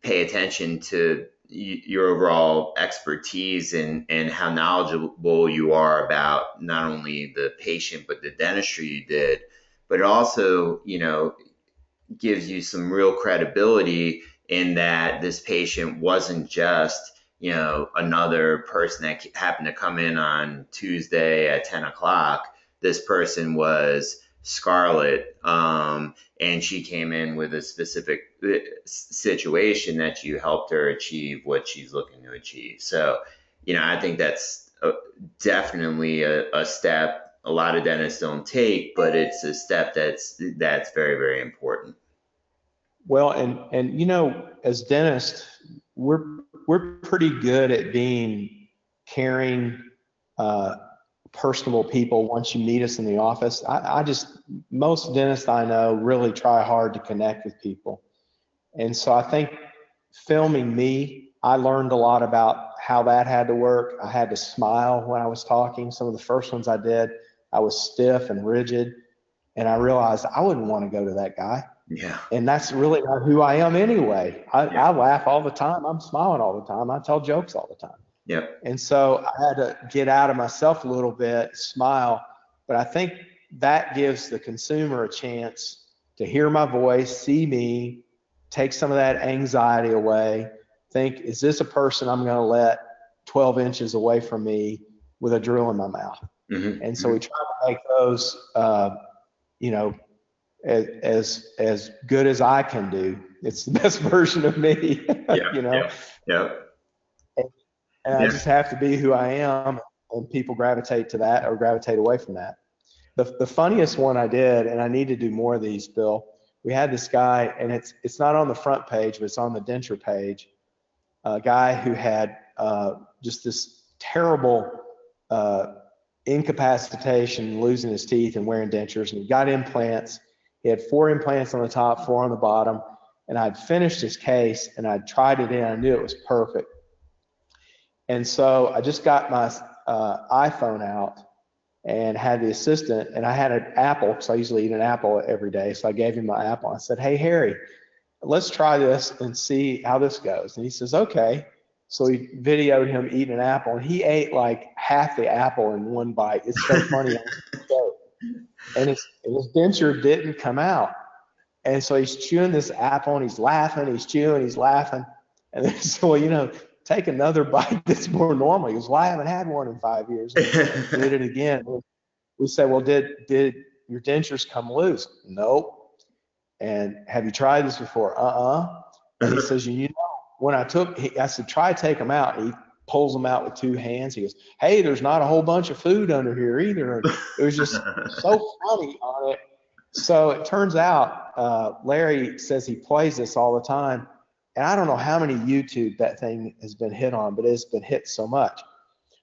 pay attention to your overall expertise and, and how knowledgeable you are about not only the patient but the dentistry you did, but it also, you know, gives you some real credibility in that this patient wasn't just, you know, another person that happened to come in on Tuesday at 10 o'clock. This person was Scarlett, um, and she came in with a specific uh, situation that you helped her achieve what she's looking to achieve. So, you know, I think that's a, definitely a, a step a lot of dentists don't take, but it's a step that's that's very very important. Well, and and you know, as dentists, we're we're pretty good at being caring, uh, personable people. Once you meet us in the office, I, I just most dentists I know really try hard to connect with people, and so I think filming me, I learned a lot about how that had to work. I had to smile when I was talking. Some of the first ones I did, I was stiff and rigid, and I realized I wouldn't want to go to that guy. Yeah. And that's really not who I am anyway. I, yeah. I laugh all the time. I'm smiling all the time. I tell jokes all the time. Yep. And so I had to get out of myself a little bit, smile. But I think that gives the consumer a chance to hear my voice, see me, take some of that anxiety away. Think, is this a person I'm going to let 12 inches away from me with a drill in my mouth? Mm-hmm. And so we try to make those, uh, you know, as, as as good as I can do. It's the <laughs> best version of me, <laughs> yeah, you know. Yeah. yeah. And, and yeah. I just have to be who I am, and people gravitate to that or gravitate away from that. The the funniest one I did, and I need to do more of these, Bill. We had this guy, and it's it's not on the front page, but it's on the denture page. A guy who had uh, just this terrible uh, incapacitation, losing his teeth, and wearing dentures, and he got implants he had four implants on the top, four on the bottom, and I'd finished his case and I'd tried it in. I knew it was perfect. And so I just got my uh, iPhone out and had the assistant, and I had an apple because I usually eat an apple every day. So I gave him my apple. I said, Hey, Harry, let's try this and see how this goes. And he says, Okay. So we videoed him eating an apple, and he ate like half the apple in one bite. It's so funny. <laughs> and his, his denture didn't come out. And so he's chewing this apple and he's laughing, he's chewing, he's laughing. And then <laughs> so, well, you know, take another bite that's more normal. He goes, Well, I haven't had one in five years. did it again. We said, Well, did did your dentures come loose? Nope. And have you tried this before? Uh-uh. And he <laughs> says, You know, when I took I said, try take them out. He pulls them out with two hands. He goes, "Hey, there's not a whole bunch of food under here either." It was just <laughs> so funny on it. So it turns out uh, Larry says he plays this all the time, and I don't know how many YouTube that thing has been hit on, but it's been hit so much.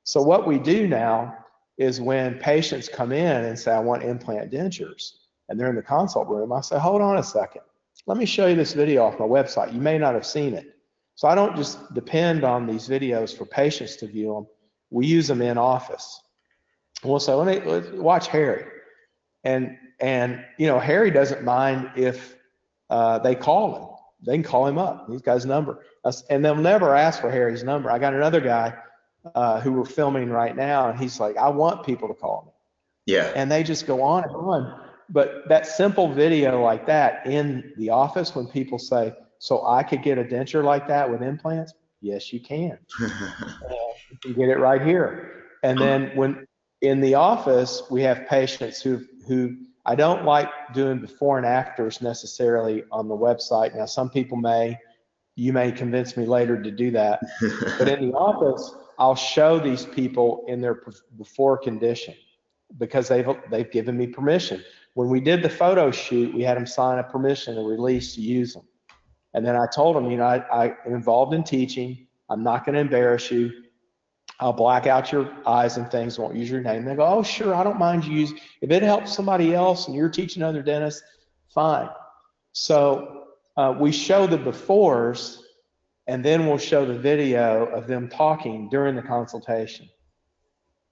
So what we do now is when patients come in and say, "I want implant dentures," and they're in the consult room, I say, "Hold on a second. Let me show you this video off my website. You may not have seen it." So I don't just depend on these videos for patients to view them. We use them in office. We'll say, let me let's watch Harry. And and you know, Harry doesn't mind if uh, they call him. They can call him up. He's got his number. And they'll never ask for Harry's number. I got another guy uh, who we're filming right now, and he's like, I want people to call me. Yeah. And they just go on and on. But that simple video like that in the office when people say, so I could get a denture like that with implants? Yes, you can. <laughs> you can get it right here. And then when in the office, we have patients who who I don't like doing before and afters necessarily on the website. Now, some people may, you may convince me later to do that. <laughs> but in the office, I'll show these people in their before condition because they've they've given me permission. When we did the photo shoot, we had them sign a permission, a release to use them. And then I told them, you know, I, I am involved in teaching. I'm not going to embarrass you. I'll black out your eyes and things. Won't use your name. They go, oh, sure. I don't mind you use. If it helps somebody else and you're teaching other dentists, fine. So uh, we show the befores and then we'll show the video of them talking during the consultation.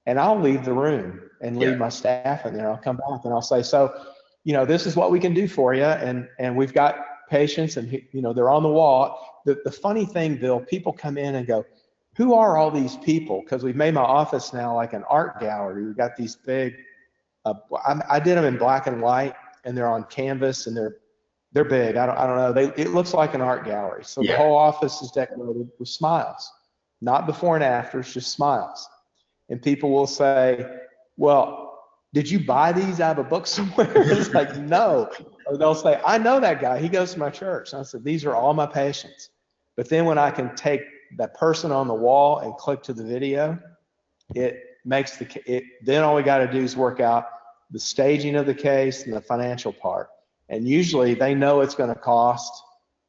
And I'll leave the room and leave yeah. my staff in there. I'll come back and I'll say, so, you know, this is what we can do for you. And, and we've got patients and, you know, they're on the wall. The, the funny thing, Bill, people come in and go, who are all these people? Because we've made my office now like an art gallery. We've got these big, uh, I, I did them in black and white and they're on canvas and they're they're big. I don't, I don't know. They, it looks like an art gallery. So yeah. the whole office is decorated with smiles, not before and afters, just smiles. And people will say, well, did you buy these out of a book <laughs> somewhere? it's like, no. Or they'll say, I know that guy. He goes to my church. And I said, these are all my patients. But then when I can take that person on the wall and click to the video, it makes the, it, then all we got to do is work out the staging of the case and the financial part and usually they know it's going to cost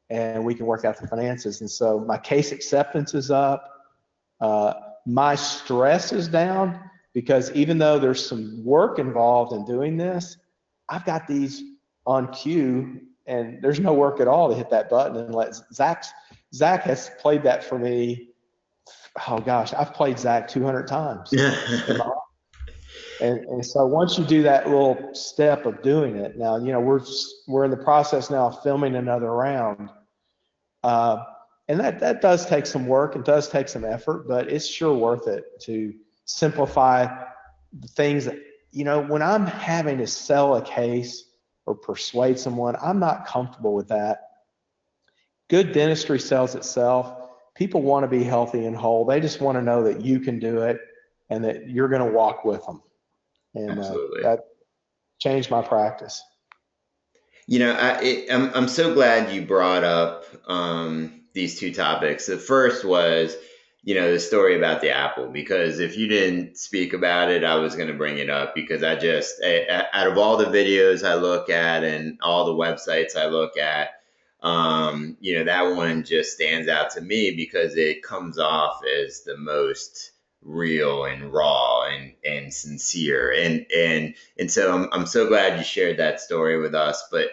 and we can work out the finances and so my case acceptance is up uh, my stress is down because even though there's some work involved in doing this i've got these on cue and there's no work at all to hit that button and let zach zach has played that for me oh gosh i've played zach 200 times. Yeah. <laughs> And, and so once you do that little step of doing it, now you know we're we're in the process now of filming another round, uh, and that that does take some work and does take some effort, but it's sure worth it to simplify the things that you know when I'm having to sell a case or persuade someone, I'm not comfortable with that. Good dentistry sells itself. People want to be healthy and whole. They just want to know that you can do it and that you're going to walk with them and uh, that changed my practice. You know, I, it, I'm I'm so glad you brought up um, these two topics. The first was, you know, the story about the apple because if you didn't speak about it, I was going to bring it up because I just out of all the videos I look at and all the websites I look at, um, you know, that one just stands out to me because it comes off as the most real and raw and and sincere. And and and so I'm I'm so glad you shared that story with us. But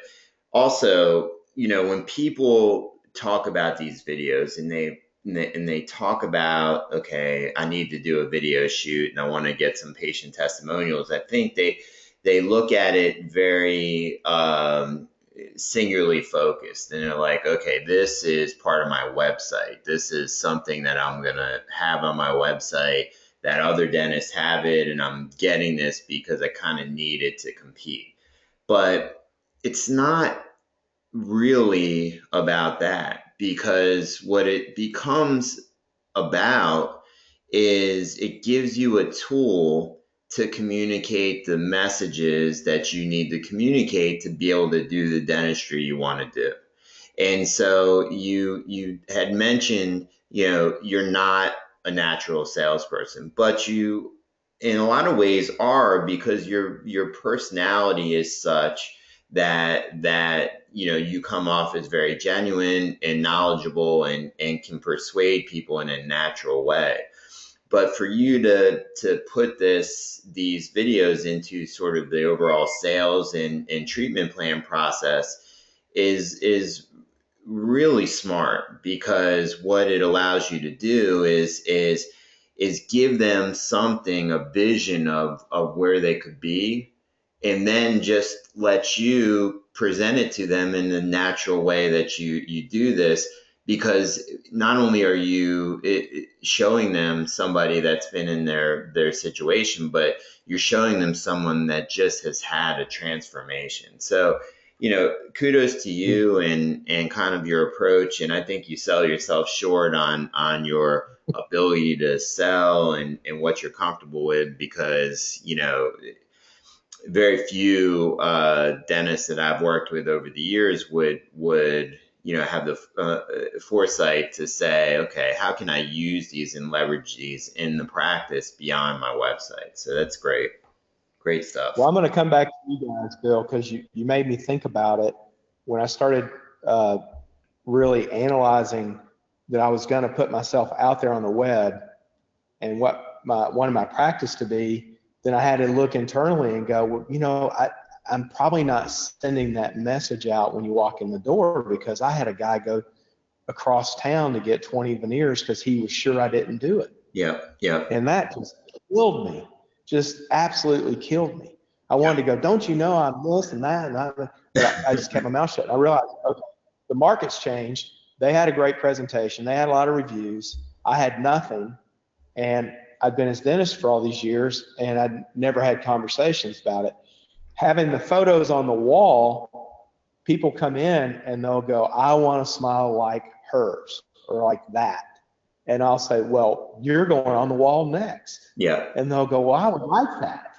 also you know when people talk about these videos and they and they, and they talk about okay I need to do a video shoot and I want to get some patient testimonials. I think they they look at it very um, singularly focused and they're like okay this is part of my website. This is something that i'm going to have on my website that other dentists have it and i'm getting this because i kind of need it to compete. But it's not really about that because what it becomes about is it gives you a tool to communicate the messages that you need to communicate to be able to do the dentistry you want to do. And so you you had mentioned, you know, you're not a natural salesperson, but you in a lot of ways are because your your personality is such that that you know you come off as very genuine and knowledgeable and and can persuade people in a natural way. But for you to to put this these videos into sort of the overall sales and, and treatment plan process is is really smart because what it allows you to do is is is give them something a vision of of where they could be and then just let you present it to them in the natural way that you you do this because not only are you showing them somebody that's been in their their situation but you're showing them someone that just has had a transformation. So you know kudos to you and and kind of your approach and i think you sell yourself short on on your ability to sell and and what you're comfortable with because you know very few uh, dentists that I've worked with over the years would would you know have the uh, foresight to say okay how can i use these and leverage these in the practice beyond my website? So that's great great stuff. Well i'm going to come back to you guys bill because you, you made me think about it. When i started uh, really analyzing that i was going to put myself out there on the web and what my one of my practice to be then i had to look internally and go well you know i I'm probably not sending that message out when you walk in the door because I had a guy go across town to get 20 veneers because he was sure I didn't do it. Yeah, yeah. And that just killed me, just absolutely killed me. I wanted to go, don't you know I'm this and that? And I, I, I just kept my mouth shut. I realized, okay, the market's changed. They had a great presentation. They had a lot of reviews. I had nothing. And I'd been his dentist for all these years and I'd never had conversations about it. Having the photos on the wall, people come in and they'll go, I want to smile like hers or like that. And I'll say, well, you're going on the wall next. Yeah. And they'll go, well, I would like that.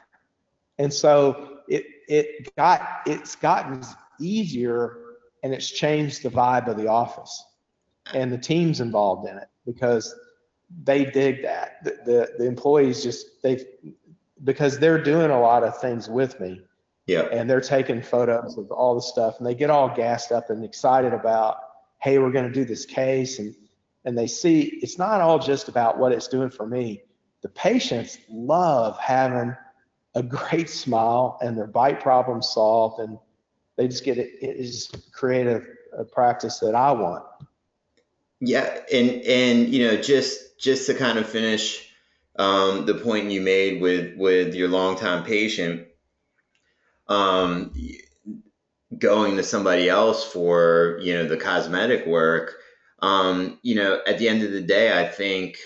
And so it, it got, it's gotten easier and it's changed the vibe of the office and the teams involved in it because they dig that. The, the, the employees just, they, because they're doing a lot of things with me Yeah. and they're taking photos of all the stuff and they get all gassed up and excited about hey we're going to do this case and and they see it's not all just about what it's doing for me the patients love having a great smile and their bite problem solved and they just get it it is creative a practice that i want Yeah, and and you know, just just to kind of finish um, the point you made with with your longtime patient, um, going to somebody else for you know the cosmetic work. Um, you know, at the end of the day, I think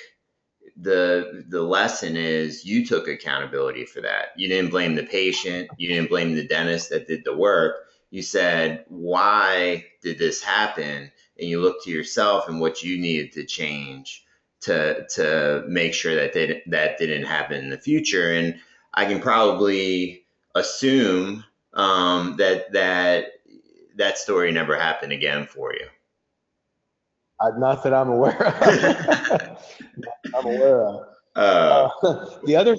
the the lesson is you took accountability for that. You didn't blame the patient. You didn't blame the dentist that did the work. You said, "Why did this happen?" and you look to yourself and what you needed to change to to make sure that did, that didn't happen in the future. And I can probably assume um, that that that story never happened again for you. I, not that i'm aware of <laughs> i'm aware of Uh, Uh, <laughs> the other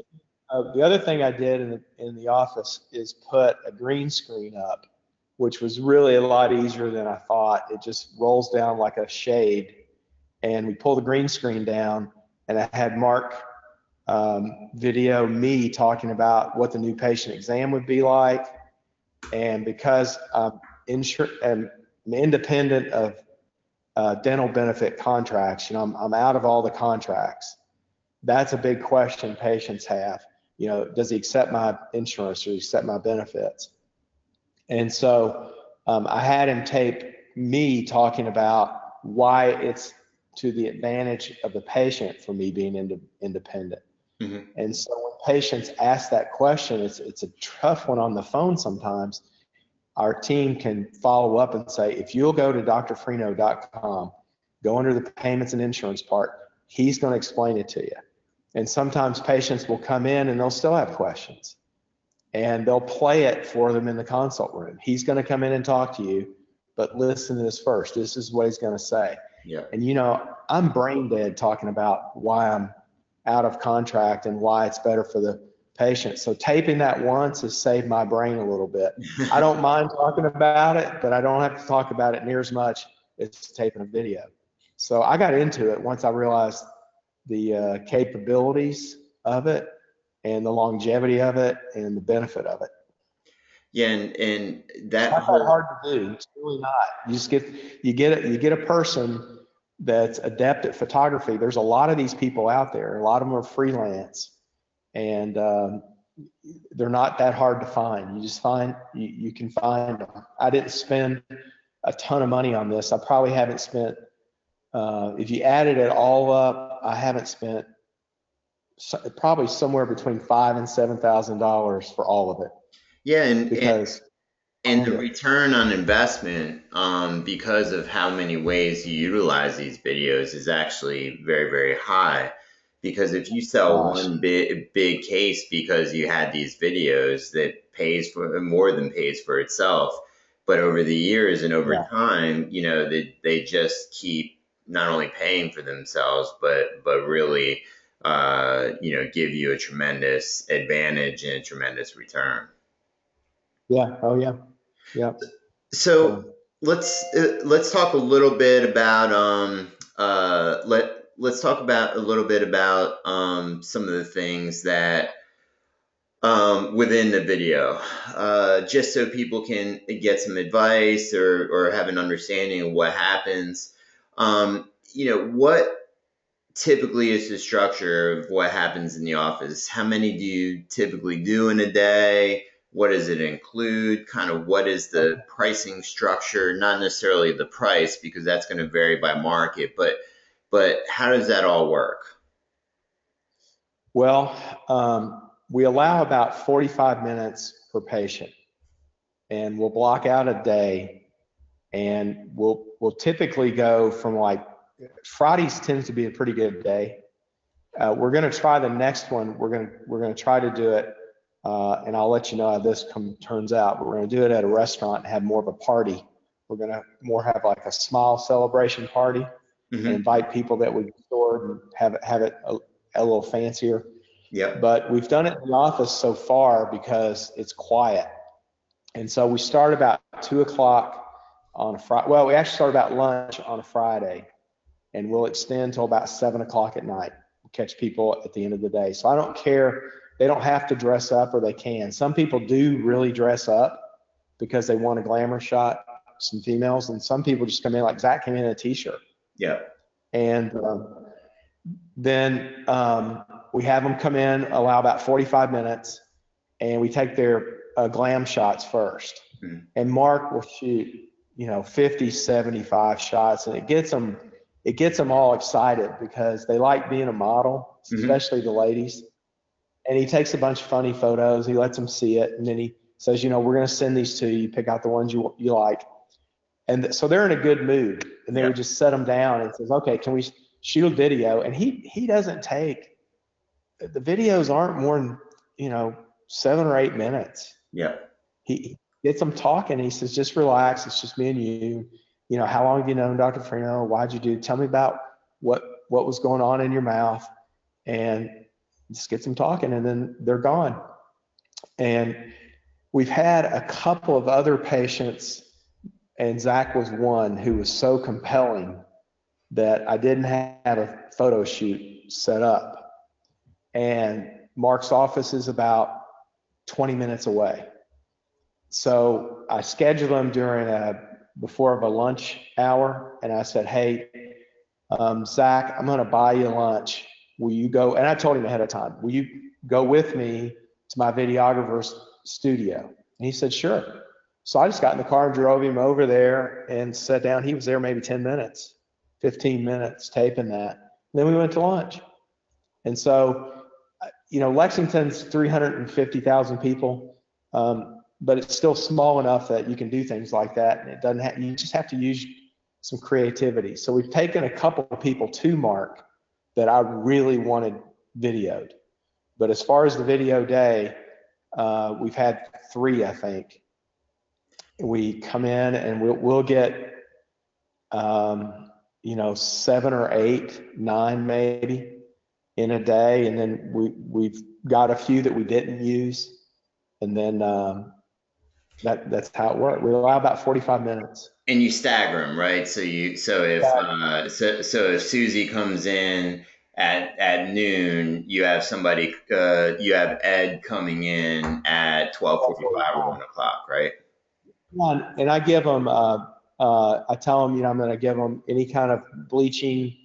uh, the other thing I did in the, in the office is put a green screen up, which was really a lot easier than I thought. It just rolls down like a shade, and we pull the green screen down, and I had Mark um, video me talking about what the new patient exam would be like, and because I'm insur- I'm independent of uh, dental benefit contracts, you know, I'm, I'm out of all the contracts that's a big question patients have. You know, does he accept my insurance or accept my benefits? And so um, I had him tape me talking about why it's to the advantage of the patient for me being ind- independent. Mhm. And so when patients ask that question, it's it's a tough one on the phone sometimes. Our team can follow up and say, if you'll go to drfreno.com, go under the payments and insurance part, he's going to explain it to you. And sometimes patients will come in and they'll still have questions and they'll play it for them in the consult room. He's going to come in and talk to you, but listen to this first. This is what he's going to say. Yeah, And you know, I'm brain dead talking about why I'm out of contract and why it's better for the patient. So taping that once has saved my brain a little bit. <laughs> I don't mind talking about it, but I don't have to talk about it near as much as taping a video. So I got into it once I realized the uh, capabilities of it and the longevity of it and the benefit of it. Yeah, and and that not that whole hard to do. It's really not. You just get you get a, you get a person that's adept at photography. There's a lot of these people out there. A lot of them are freelance, and um, they're not that hard to find. You just find you, you can find them. I didn't spend a ton of money on this. I probably haven't spent. Uh, if you added it all up, I haven't spent so, probably somewhere between five and seven thousand dollars for all of it yeah, and, and because And the return on investment, um, because of how many ways you utilize these videos, is actually very, very high. Because if you sell Gosh. one big, big case because you had these videos, that pays for more than pays for itself. But over the years and over Yeah. time, you know, they, they just keep not only paying for themselves, but but really, uh, you know, give you a tremendous advantage and a tremendous return. Yeah, oh yeah, yeah. So let's uh, let's talk a little bit about um uh let let's talk about a little bit about um some of the things that um within the video uh just so people can get some advice or or have an understanding of what happens Um, you know, what typically is the structure of what happens in the office? How many do you typically do in a day? What does it include? Kind of what is the pricing structure? Not necessarily the price because that's going to vary by market, but but how does that all work? Well, um, we allow about 45 minutes per patient, and we'll block out a day, and we'll we'll typically go from like Fridays tends to be a pretty good day. Uh, we're going to try the next one. We're going to we're going to try to do it, uh, and I'll let you know how this come, turns out. But we're going to do it at a restaurant and have more of a party. We're going to more have like a small celebration party mm-hmm. and invite people that we stored and have have it a, a little fancier. Yeah. But we've done it in the office so far because it's quiet, and so we start about two o'clock on a Friday. Well, we actually start about lunch on a Friday and we'll extend till about seven o'clock at night. We'll catch people at the end of the day. So I don't care. They don't have to dress up or they can. Some people do really dress up because they want a glamour shot, some females, and some people just come in like Zach came in in a t-shirt. Yeah. And um, then um, we have them come in, allow about 45 minutes, and we take their uh, glam shots 1st mm-hmm. And Mark will shoot, you know, 50, 75 shots, and it gets them it gets them all excited because they like being a model, mm-hmm. especially mm-hmm. the ladies. And he takes a bunch of funny photos. He lets them see it, and then he says, "You know, we're going to send these to you. Pick out the ones you you like." And th- so they're in a good mood, and they yeah. would just set them down and says, "Okay, can we shoot a video?" And he he doesn't take the videos aren't more than you know seven or eight minutes. Yeah. He gets them talking. He says, "Just relax. It's just me and you." you know, how long have you known Dr. Farino? Why'd you do? Tell me about what what was going on in your mouth, and just get them talking, and then they're gone. And we've had a couple of other patients, and Zach was one who was so compelling that I didn't have a photo shoot set up. And Mark's office is about 20 minutes away. So I scheduled him during a before of a lunch hour, and I said, "Hey, um, Zach, I'm going to buy you lunch. Will you go?" And I told him ahead of time, "Will you go with me to my videographer's studio?" And he said, "Sure." So I just got in the car and drove him over there and sat down. He was there maybe 10 minutes, 15 minutes taping that. And then we went to lunch. And so, you know, Lexington's 350,000 people. Um, but it's still small enough that you can do things like that. And it doesn't have, you just have to use some creativity. So we've taken a couple of people to Mark that I really wanted videoed. But as far as the video day, uh, we've had three, I think. We come in and we'll, we'll get, um, you know, seven or eight, nine maybe in a day. And then we, we've got a few that we didn't use. And then, um, that that's how it works. We allow about 45 minutes. And you stagger them, right? So you so if uh, so so if Susie comes in at at noon, you have somebody uh, you have Ed coming in at 12:45 or one o'clock, right? And I give them uh, uh, I tell them you know I'm going to give them any kind of bleaching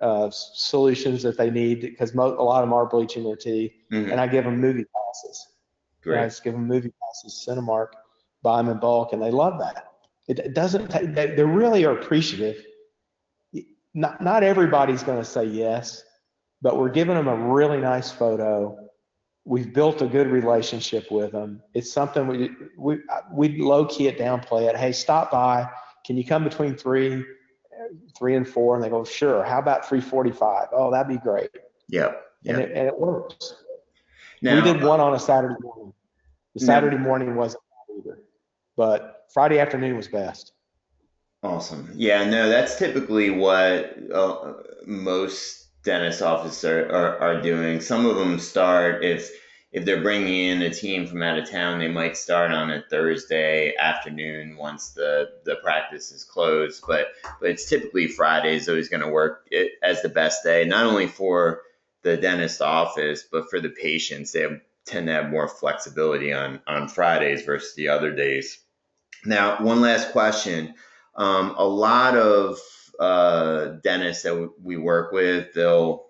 uh, solutions that they need because mo- a lot of them are bleaching their teeth, mm-hmm. and I give them movie passes. Great. I just give them movie passes, Cinemark buy them in bulk, and they love that. It, doesn't. Take, they, they really are appreciative. Not not everybody's going to say yes, but we're giving them a really nice photo. We've built a good relationship with them. It's something we we we low key it, downplay it. Hey, stop by. Can you come between three, three and four? And they go, sure. How about three forty-five? Oh, that'd be great. Yeah. And, it, and it works. Now, we did one on a Saturday morning. The Saturday now, morning wasn't either but Friday afternoon was best. Awesome. Yeah, no, that's typically what uh, most dentist offices are, are, are, doing. Some of them start if if they're bringing in a team from out of town, they might start on a Thursday afternoon once the the practice is closed. But but it's typically Friday is always going to work as the best day, not only for the dentist office but for the patients. They have, tend to have more flexibility on on Fridays versus the other days. Now, one last question. Um, a lot of uh, dentists that we work with, they'll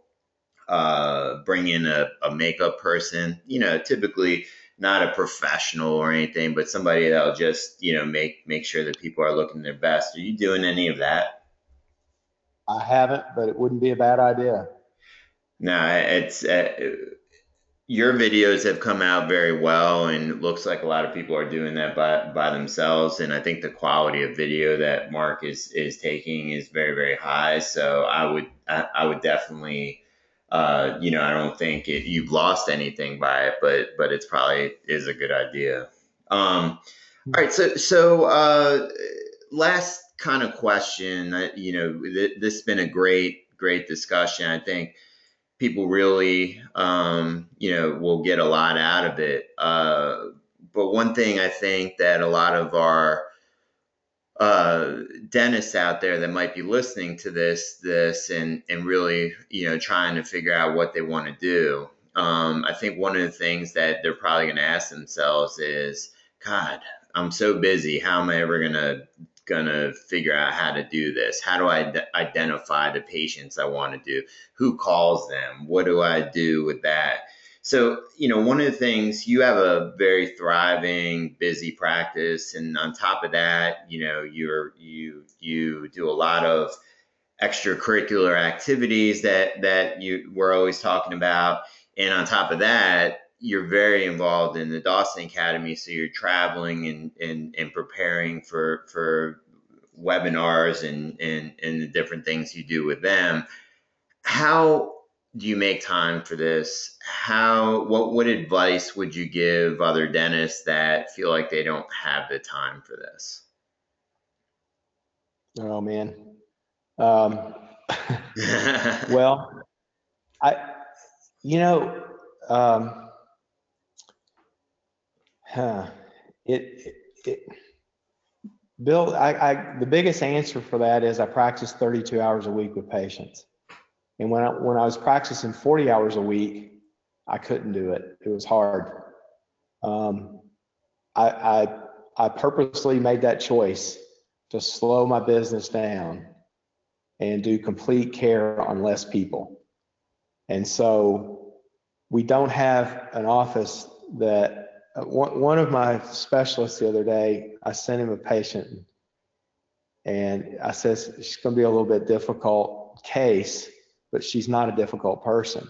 uh, bring in a, a makeup person, you know, typically not a professional or anything, but somebody that'll just, you know, make, make sure that people are looking their best. Are you doing any of that? I haven't, but it wouldn't be a bad idea. No, it's, uh, your videos have come out very well and looks like a lot of people are doing that by, by themselves. And i think the quality of video that mark is is taking is very very high. So i would i, I would definitely uh, you know i don't think it, you've lost anything by it but but it's probably is a good idea. Um all right. So so uh last kind of question you know th- this has been a great great discussion i think people really, um, you know, will get a lot out of it. Uh, but one thing I think that a lot of our uh, dentists out there that might be listening to this, this, and and really, you know, trying to figure out what they want to do. Um, I think one of the things that they're probably going to ask themselves is, God, I'm so busy. How am I ever going to going to figure out how to do this? How do I d- identify the patients I want to do? Who calls them? What do I do with that? So, you know, one of the things you have a very thriving, busy practice, and on top of that, you know, you're you you do a lot of extracurricular activities that that you we're always talking about, and on top of that, you're very involved in the Dawson Academy, so you're traveling and and, and preparing for for webinars and, and and the different things you do with them. How do you make time for this? How what what advice would you give other dentists that feel like they don't have the time for this? Oh man. Um, <laughs> <laughs> well, I you know um, It, it, it Bill, I, I, the biggest answer for that is I practice 32 hours a week with patients. And when I, when I was practicing 40 hours a week, I couldn't do it. It was hard. Um, I, I, I purposely made that choice to slow my business down and do complete care on less people. And so we don't have an office that one, one of my specialists the other day, I sent him a patient and I said, she's going to be a little bit difficult case, but she's not a difficult person.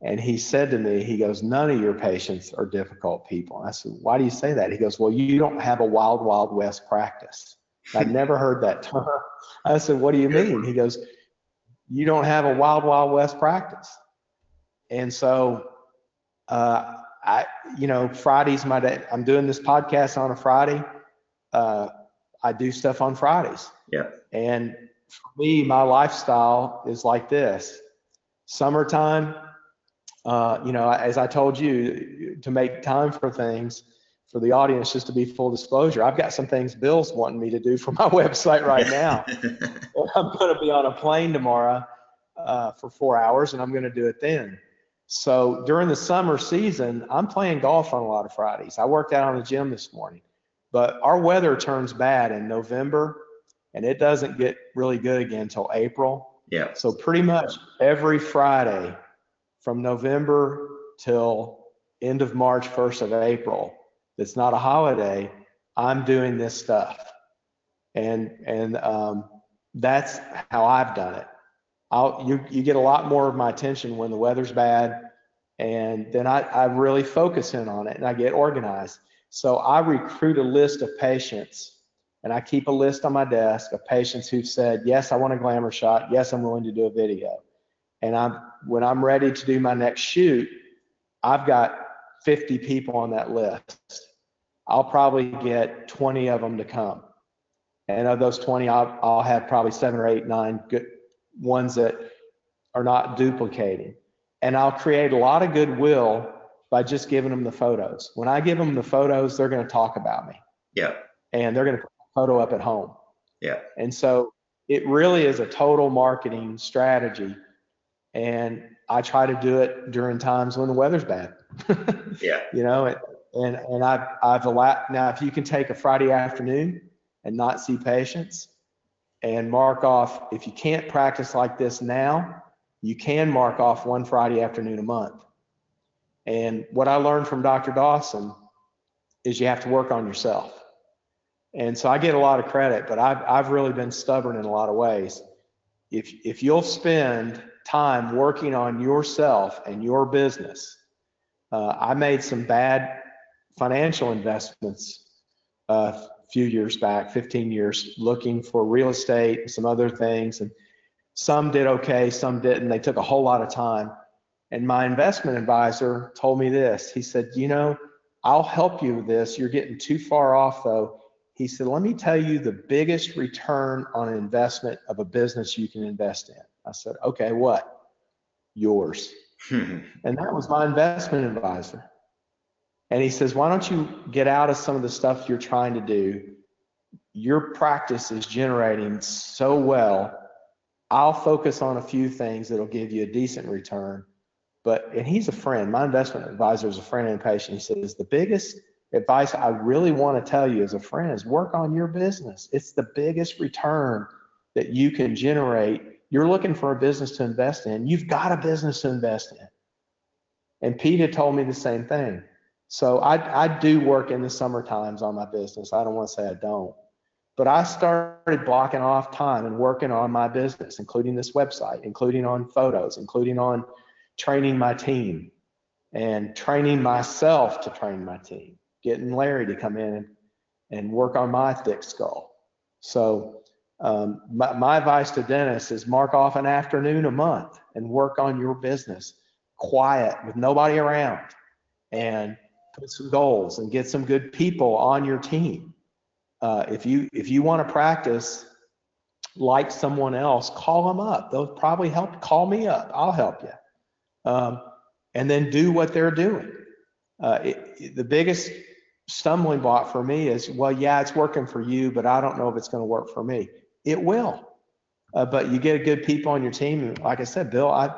And he said to me, he goes, none of your patients are difficult people. And I said, why do you say that? He goes, well, you don't have a wild, wild west practice. I'd <laughs> never heard that term. I said, what do you mean? He goes, you don't have a wild, wild west practice. And so uh, I, you know, Friday's my day. I'm doing this podcast on a Friday. Uh, I do stuff on Fridays. Yeah. And for me, my lifestyle is like this. Summertime, uh, you know, as I told you, to make time for things for the audience, just to be full disclosure, I've got some things Bill's wanting me to do for my <laughs> website right now. <laughs> I'm going to be on a plane tomorrow uh, for four hours, and I'm going to do it then. So during the summer season, I'm playing golf on a lot of Fridays. I worked out on the gym this morning, but our weather turns bad in November and it doesn't get really good again until April. Yeah. So pretty much every Friday from November till end of March, 1st of April, that's not a holiday, I'm doing this stuff. And, and, um, that's how I've done it. I'll, you, you get a lot more of my attention when the weather's bad. And then I, I really focus in on it and I get organized. So I recruit a list of patients and I keep a list on my desk of patients who've said, yes, I want a glamour shot. Yes, I'm willing to do a video. And I'm, when I'm ready to do my next shoot, I've got 50 people on that list. I'll probably get 20 of them to come. And of those 20, I'll, I'll have probably seven or eight, nine good, ones that are not duplicating. And I'll create a lot of goodwill by just giving them the photos. When I give them the photos, they're going to talk about me. Yeah. And they're going to put a photo up at home. Yeah. And so it really is a total marketing strategy. And I try to do it during times when the weather's bad. <laughs> yeah. You know, and and, and I've I've allowed now if you can take a Friday afternoon and not see patients, and mark off, if you can't practice like this now, you can mark off one Friday afternoon a month. And what I learned from Dr. Dawson is you have to work on yourself. And so I get a lot of credit, but I've, I've really been stubborn in a lot of ways. If, if you'll spend time working on yourself and your business, uh, I made some bad financial investments uh, few years back, 15 years, looking for real estate and some other things. And some did okay, some didn't. They took a whole lot of time. And my investment advisor told me this. He said, You know, I'll help you with this. You're getting too far off, though. He said, Let me tell you the biggest return on an investment of a business you can invest in. I said, Okay, what? Yours. Hmm. and that was my investment advisor. And he says, Why don't you get out of some of the stuff you're trying to do? Your practice is generating so well. I'll focus on a few things that'll give you a decent return. But, and he's a friend, my investment advisor is a friend and patient. He says, The biggest advice I really want to tell you as a friend is work on your business. It's the biggest return that you can generate. You're looking for a business to invest in. You've got a business to invest in. And Pete had told me the same thing. So I, I do work in the summer times on my business. I don't want to say I don't. But I started blocking off time and working on my business, including this website, including on photos, including on training my team and training myself to train my team getting Larry to come in and, and work on my thick skull. So um, my, my advice to dentists is mark off an afternoon a month and work on your business quiet with nobody around and put some goals and get some good people on your team. Uh, if you if you want to practice like someone else, call them up. They'll probably help. Call me up. I'll help you. Um, and then do what they're doing. Uh, it, the biggest stumbling block for me is, well, yeah, it's working for you, but I don't know if it's going to work for me. It will. Uh, but you get a good people on your team. Like I said, Bill, I'm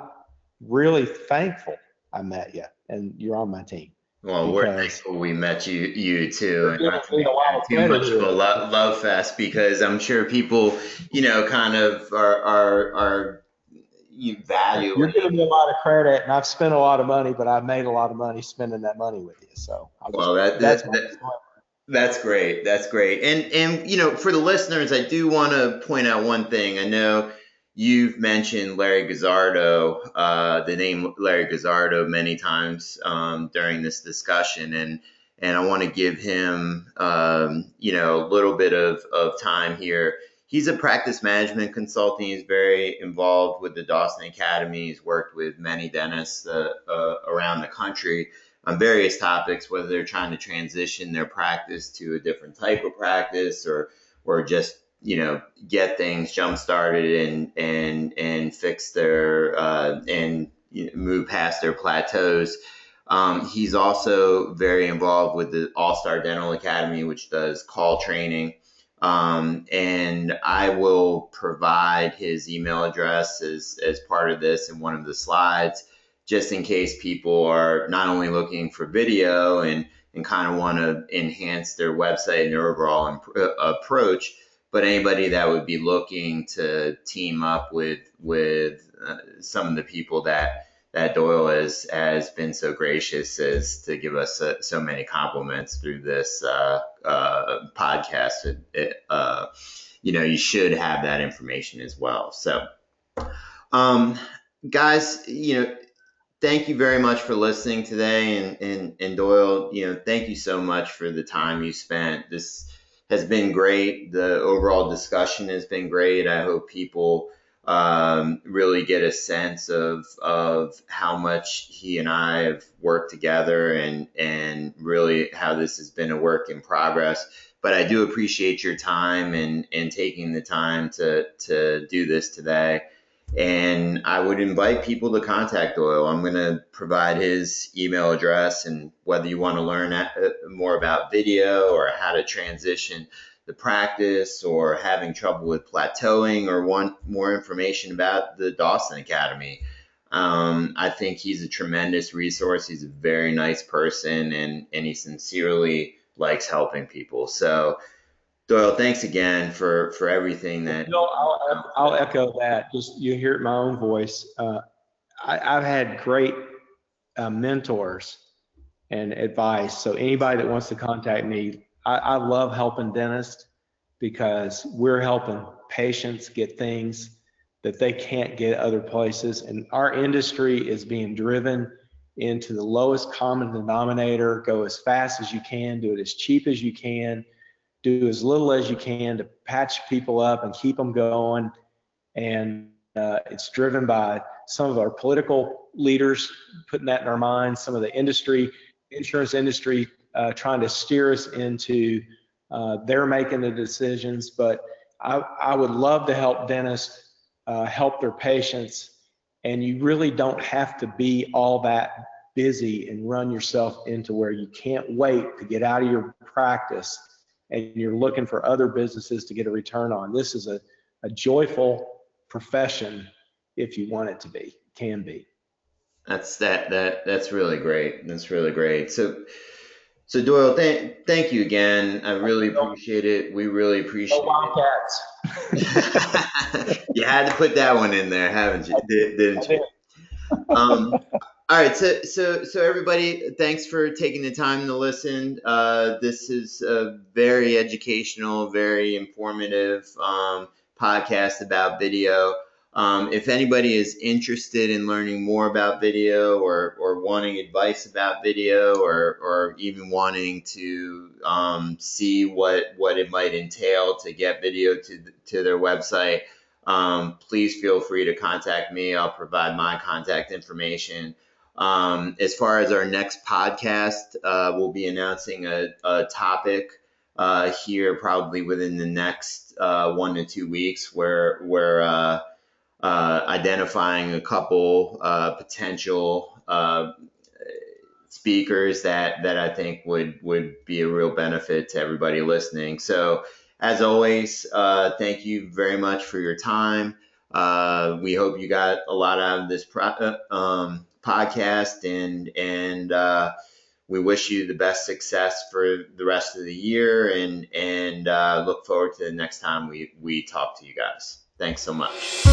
really thankful I met you and you're on my team. Well, we're thankful we met you, you too, and not too much of a love, love fest because I'm sure people, you know, kind of are are are you value. You're giving me a lot of credit, and I've spent a lot of money, but I've made a lot of money spending that money with you. So well, that, that's that, that's great. That's great. And and you know, for the listeners, I do want to point out one thing. I know you've mentioned Larry Guzzardo, uh, the name Larry Guzzardo, many times um, during this discussion, and and I want to give him, um, you know, a little bit of, of time here he's a practice management consultant. He's very involved with the Dawson Academy. He's worked with many dentists uh, uh, around the country on various topics, whether they're trying to transition their practice to a different type of practice or or just you know get things jump started and and and fix their uh, and you know, move past their plateaus. Um, he's also very involved with the All Star Dental Academy, which does call training. Um, and I will provide his email address as, as part of this in one of the slides, just in case people are not only looking for video and, and kind of want to enhance their website and their overall imp- approach, but anybody that would be looking to team up with with uh, some of the people that that Doyle has has been so gracious as to give us uh, so many compliments through this uh, uh, podcast. It, it, uh, you know, you should have that information as well. So, um, guys, you know, thank you very much for listening today, and, and and Doyle, you know, thank you so much for the time you spent. This has been great. The overall discussion has been great. I hope people um, really get a sense of of how much he and I have worked together and and really how this has been a work in progress. But I do appreciate your time and and taking the time to to do this today. And I would invite people to contact Doyle. I'm going to provide his email address, and whether you want to learn uh, more about video or how to transition the practice or having trouble with plateauing or want more information about the Dawson Academy, um, I think he's a tremendous resource. He's a very nice person and, and he sincerely likes helping people. So, Doyle, thanks again for for everything that. No, I'll, I'll echo that. Just you hear it my own voice. Uh, I, have had great uh, mentors and advice. So anybody that wants to contact me, I, I love helping dentists because we're helping patients get things that they can't get other places. And our industry is being driven into the lowest common denominator. Go as fast as you can, do it as cheap as you can, do as little as you can to patch people up and keep them going. And uh, it's driven by some of our political leaders putting that in our minds, some of the industry, insurance industry, uh, trying to steer us into uh, they're making the decisions. But I, I would love to help dentists uh, help their patients. And you really don't have to be all that busy and run yourself into where you can't wait to get out of your practice and you're looking for other businesses to get a return on. This is a, a joyful profession if you want it to be, can be. That's that that that's really great. That's really great. So so Doyle, thank thank you again. I really appreciate it. We really appreciate no it. <laughs> you had to put that one in there, haven't you? Did, not you? Um, all right, so so so everybody, thanks for taking the time to listen. Uh, this is a very educational, very informative um, podcast about video. Um, if anybody is interested in learning more about video or, or wanting advice about video or, or even wanting to um, see what, what it might entail to get video to, to their website, um, please feel free to contact me. I'll provide my contact information. Um, as far as our next podcast, uh, we'll be announcing a, a topic uh, here probably within the next uh, one to two weeks, where where uh, uh, identifying a couple uh, potential speakers that that I think would would be a real benefit to everybody listening. So as always, thank you very much for your time. we hope you got a lot out of this. Pro- um, podcast and and uh, we wish you the best success for the rest of the year and and uh, look forward to the next time we we talk to you guys. Thanks so much.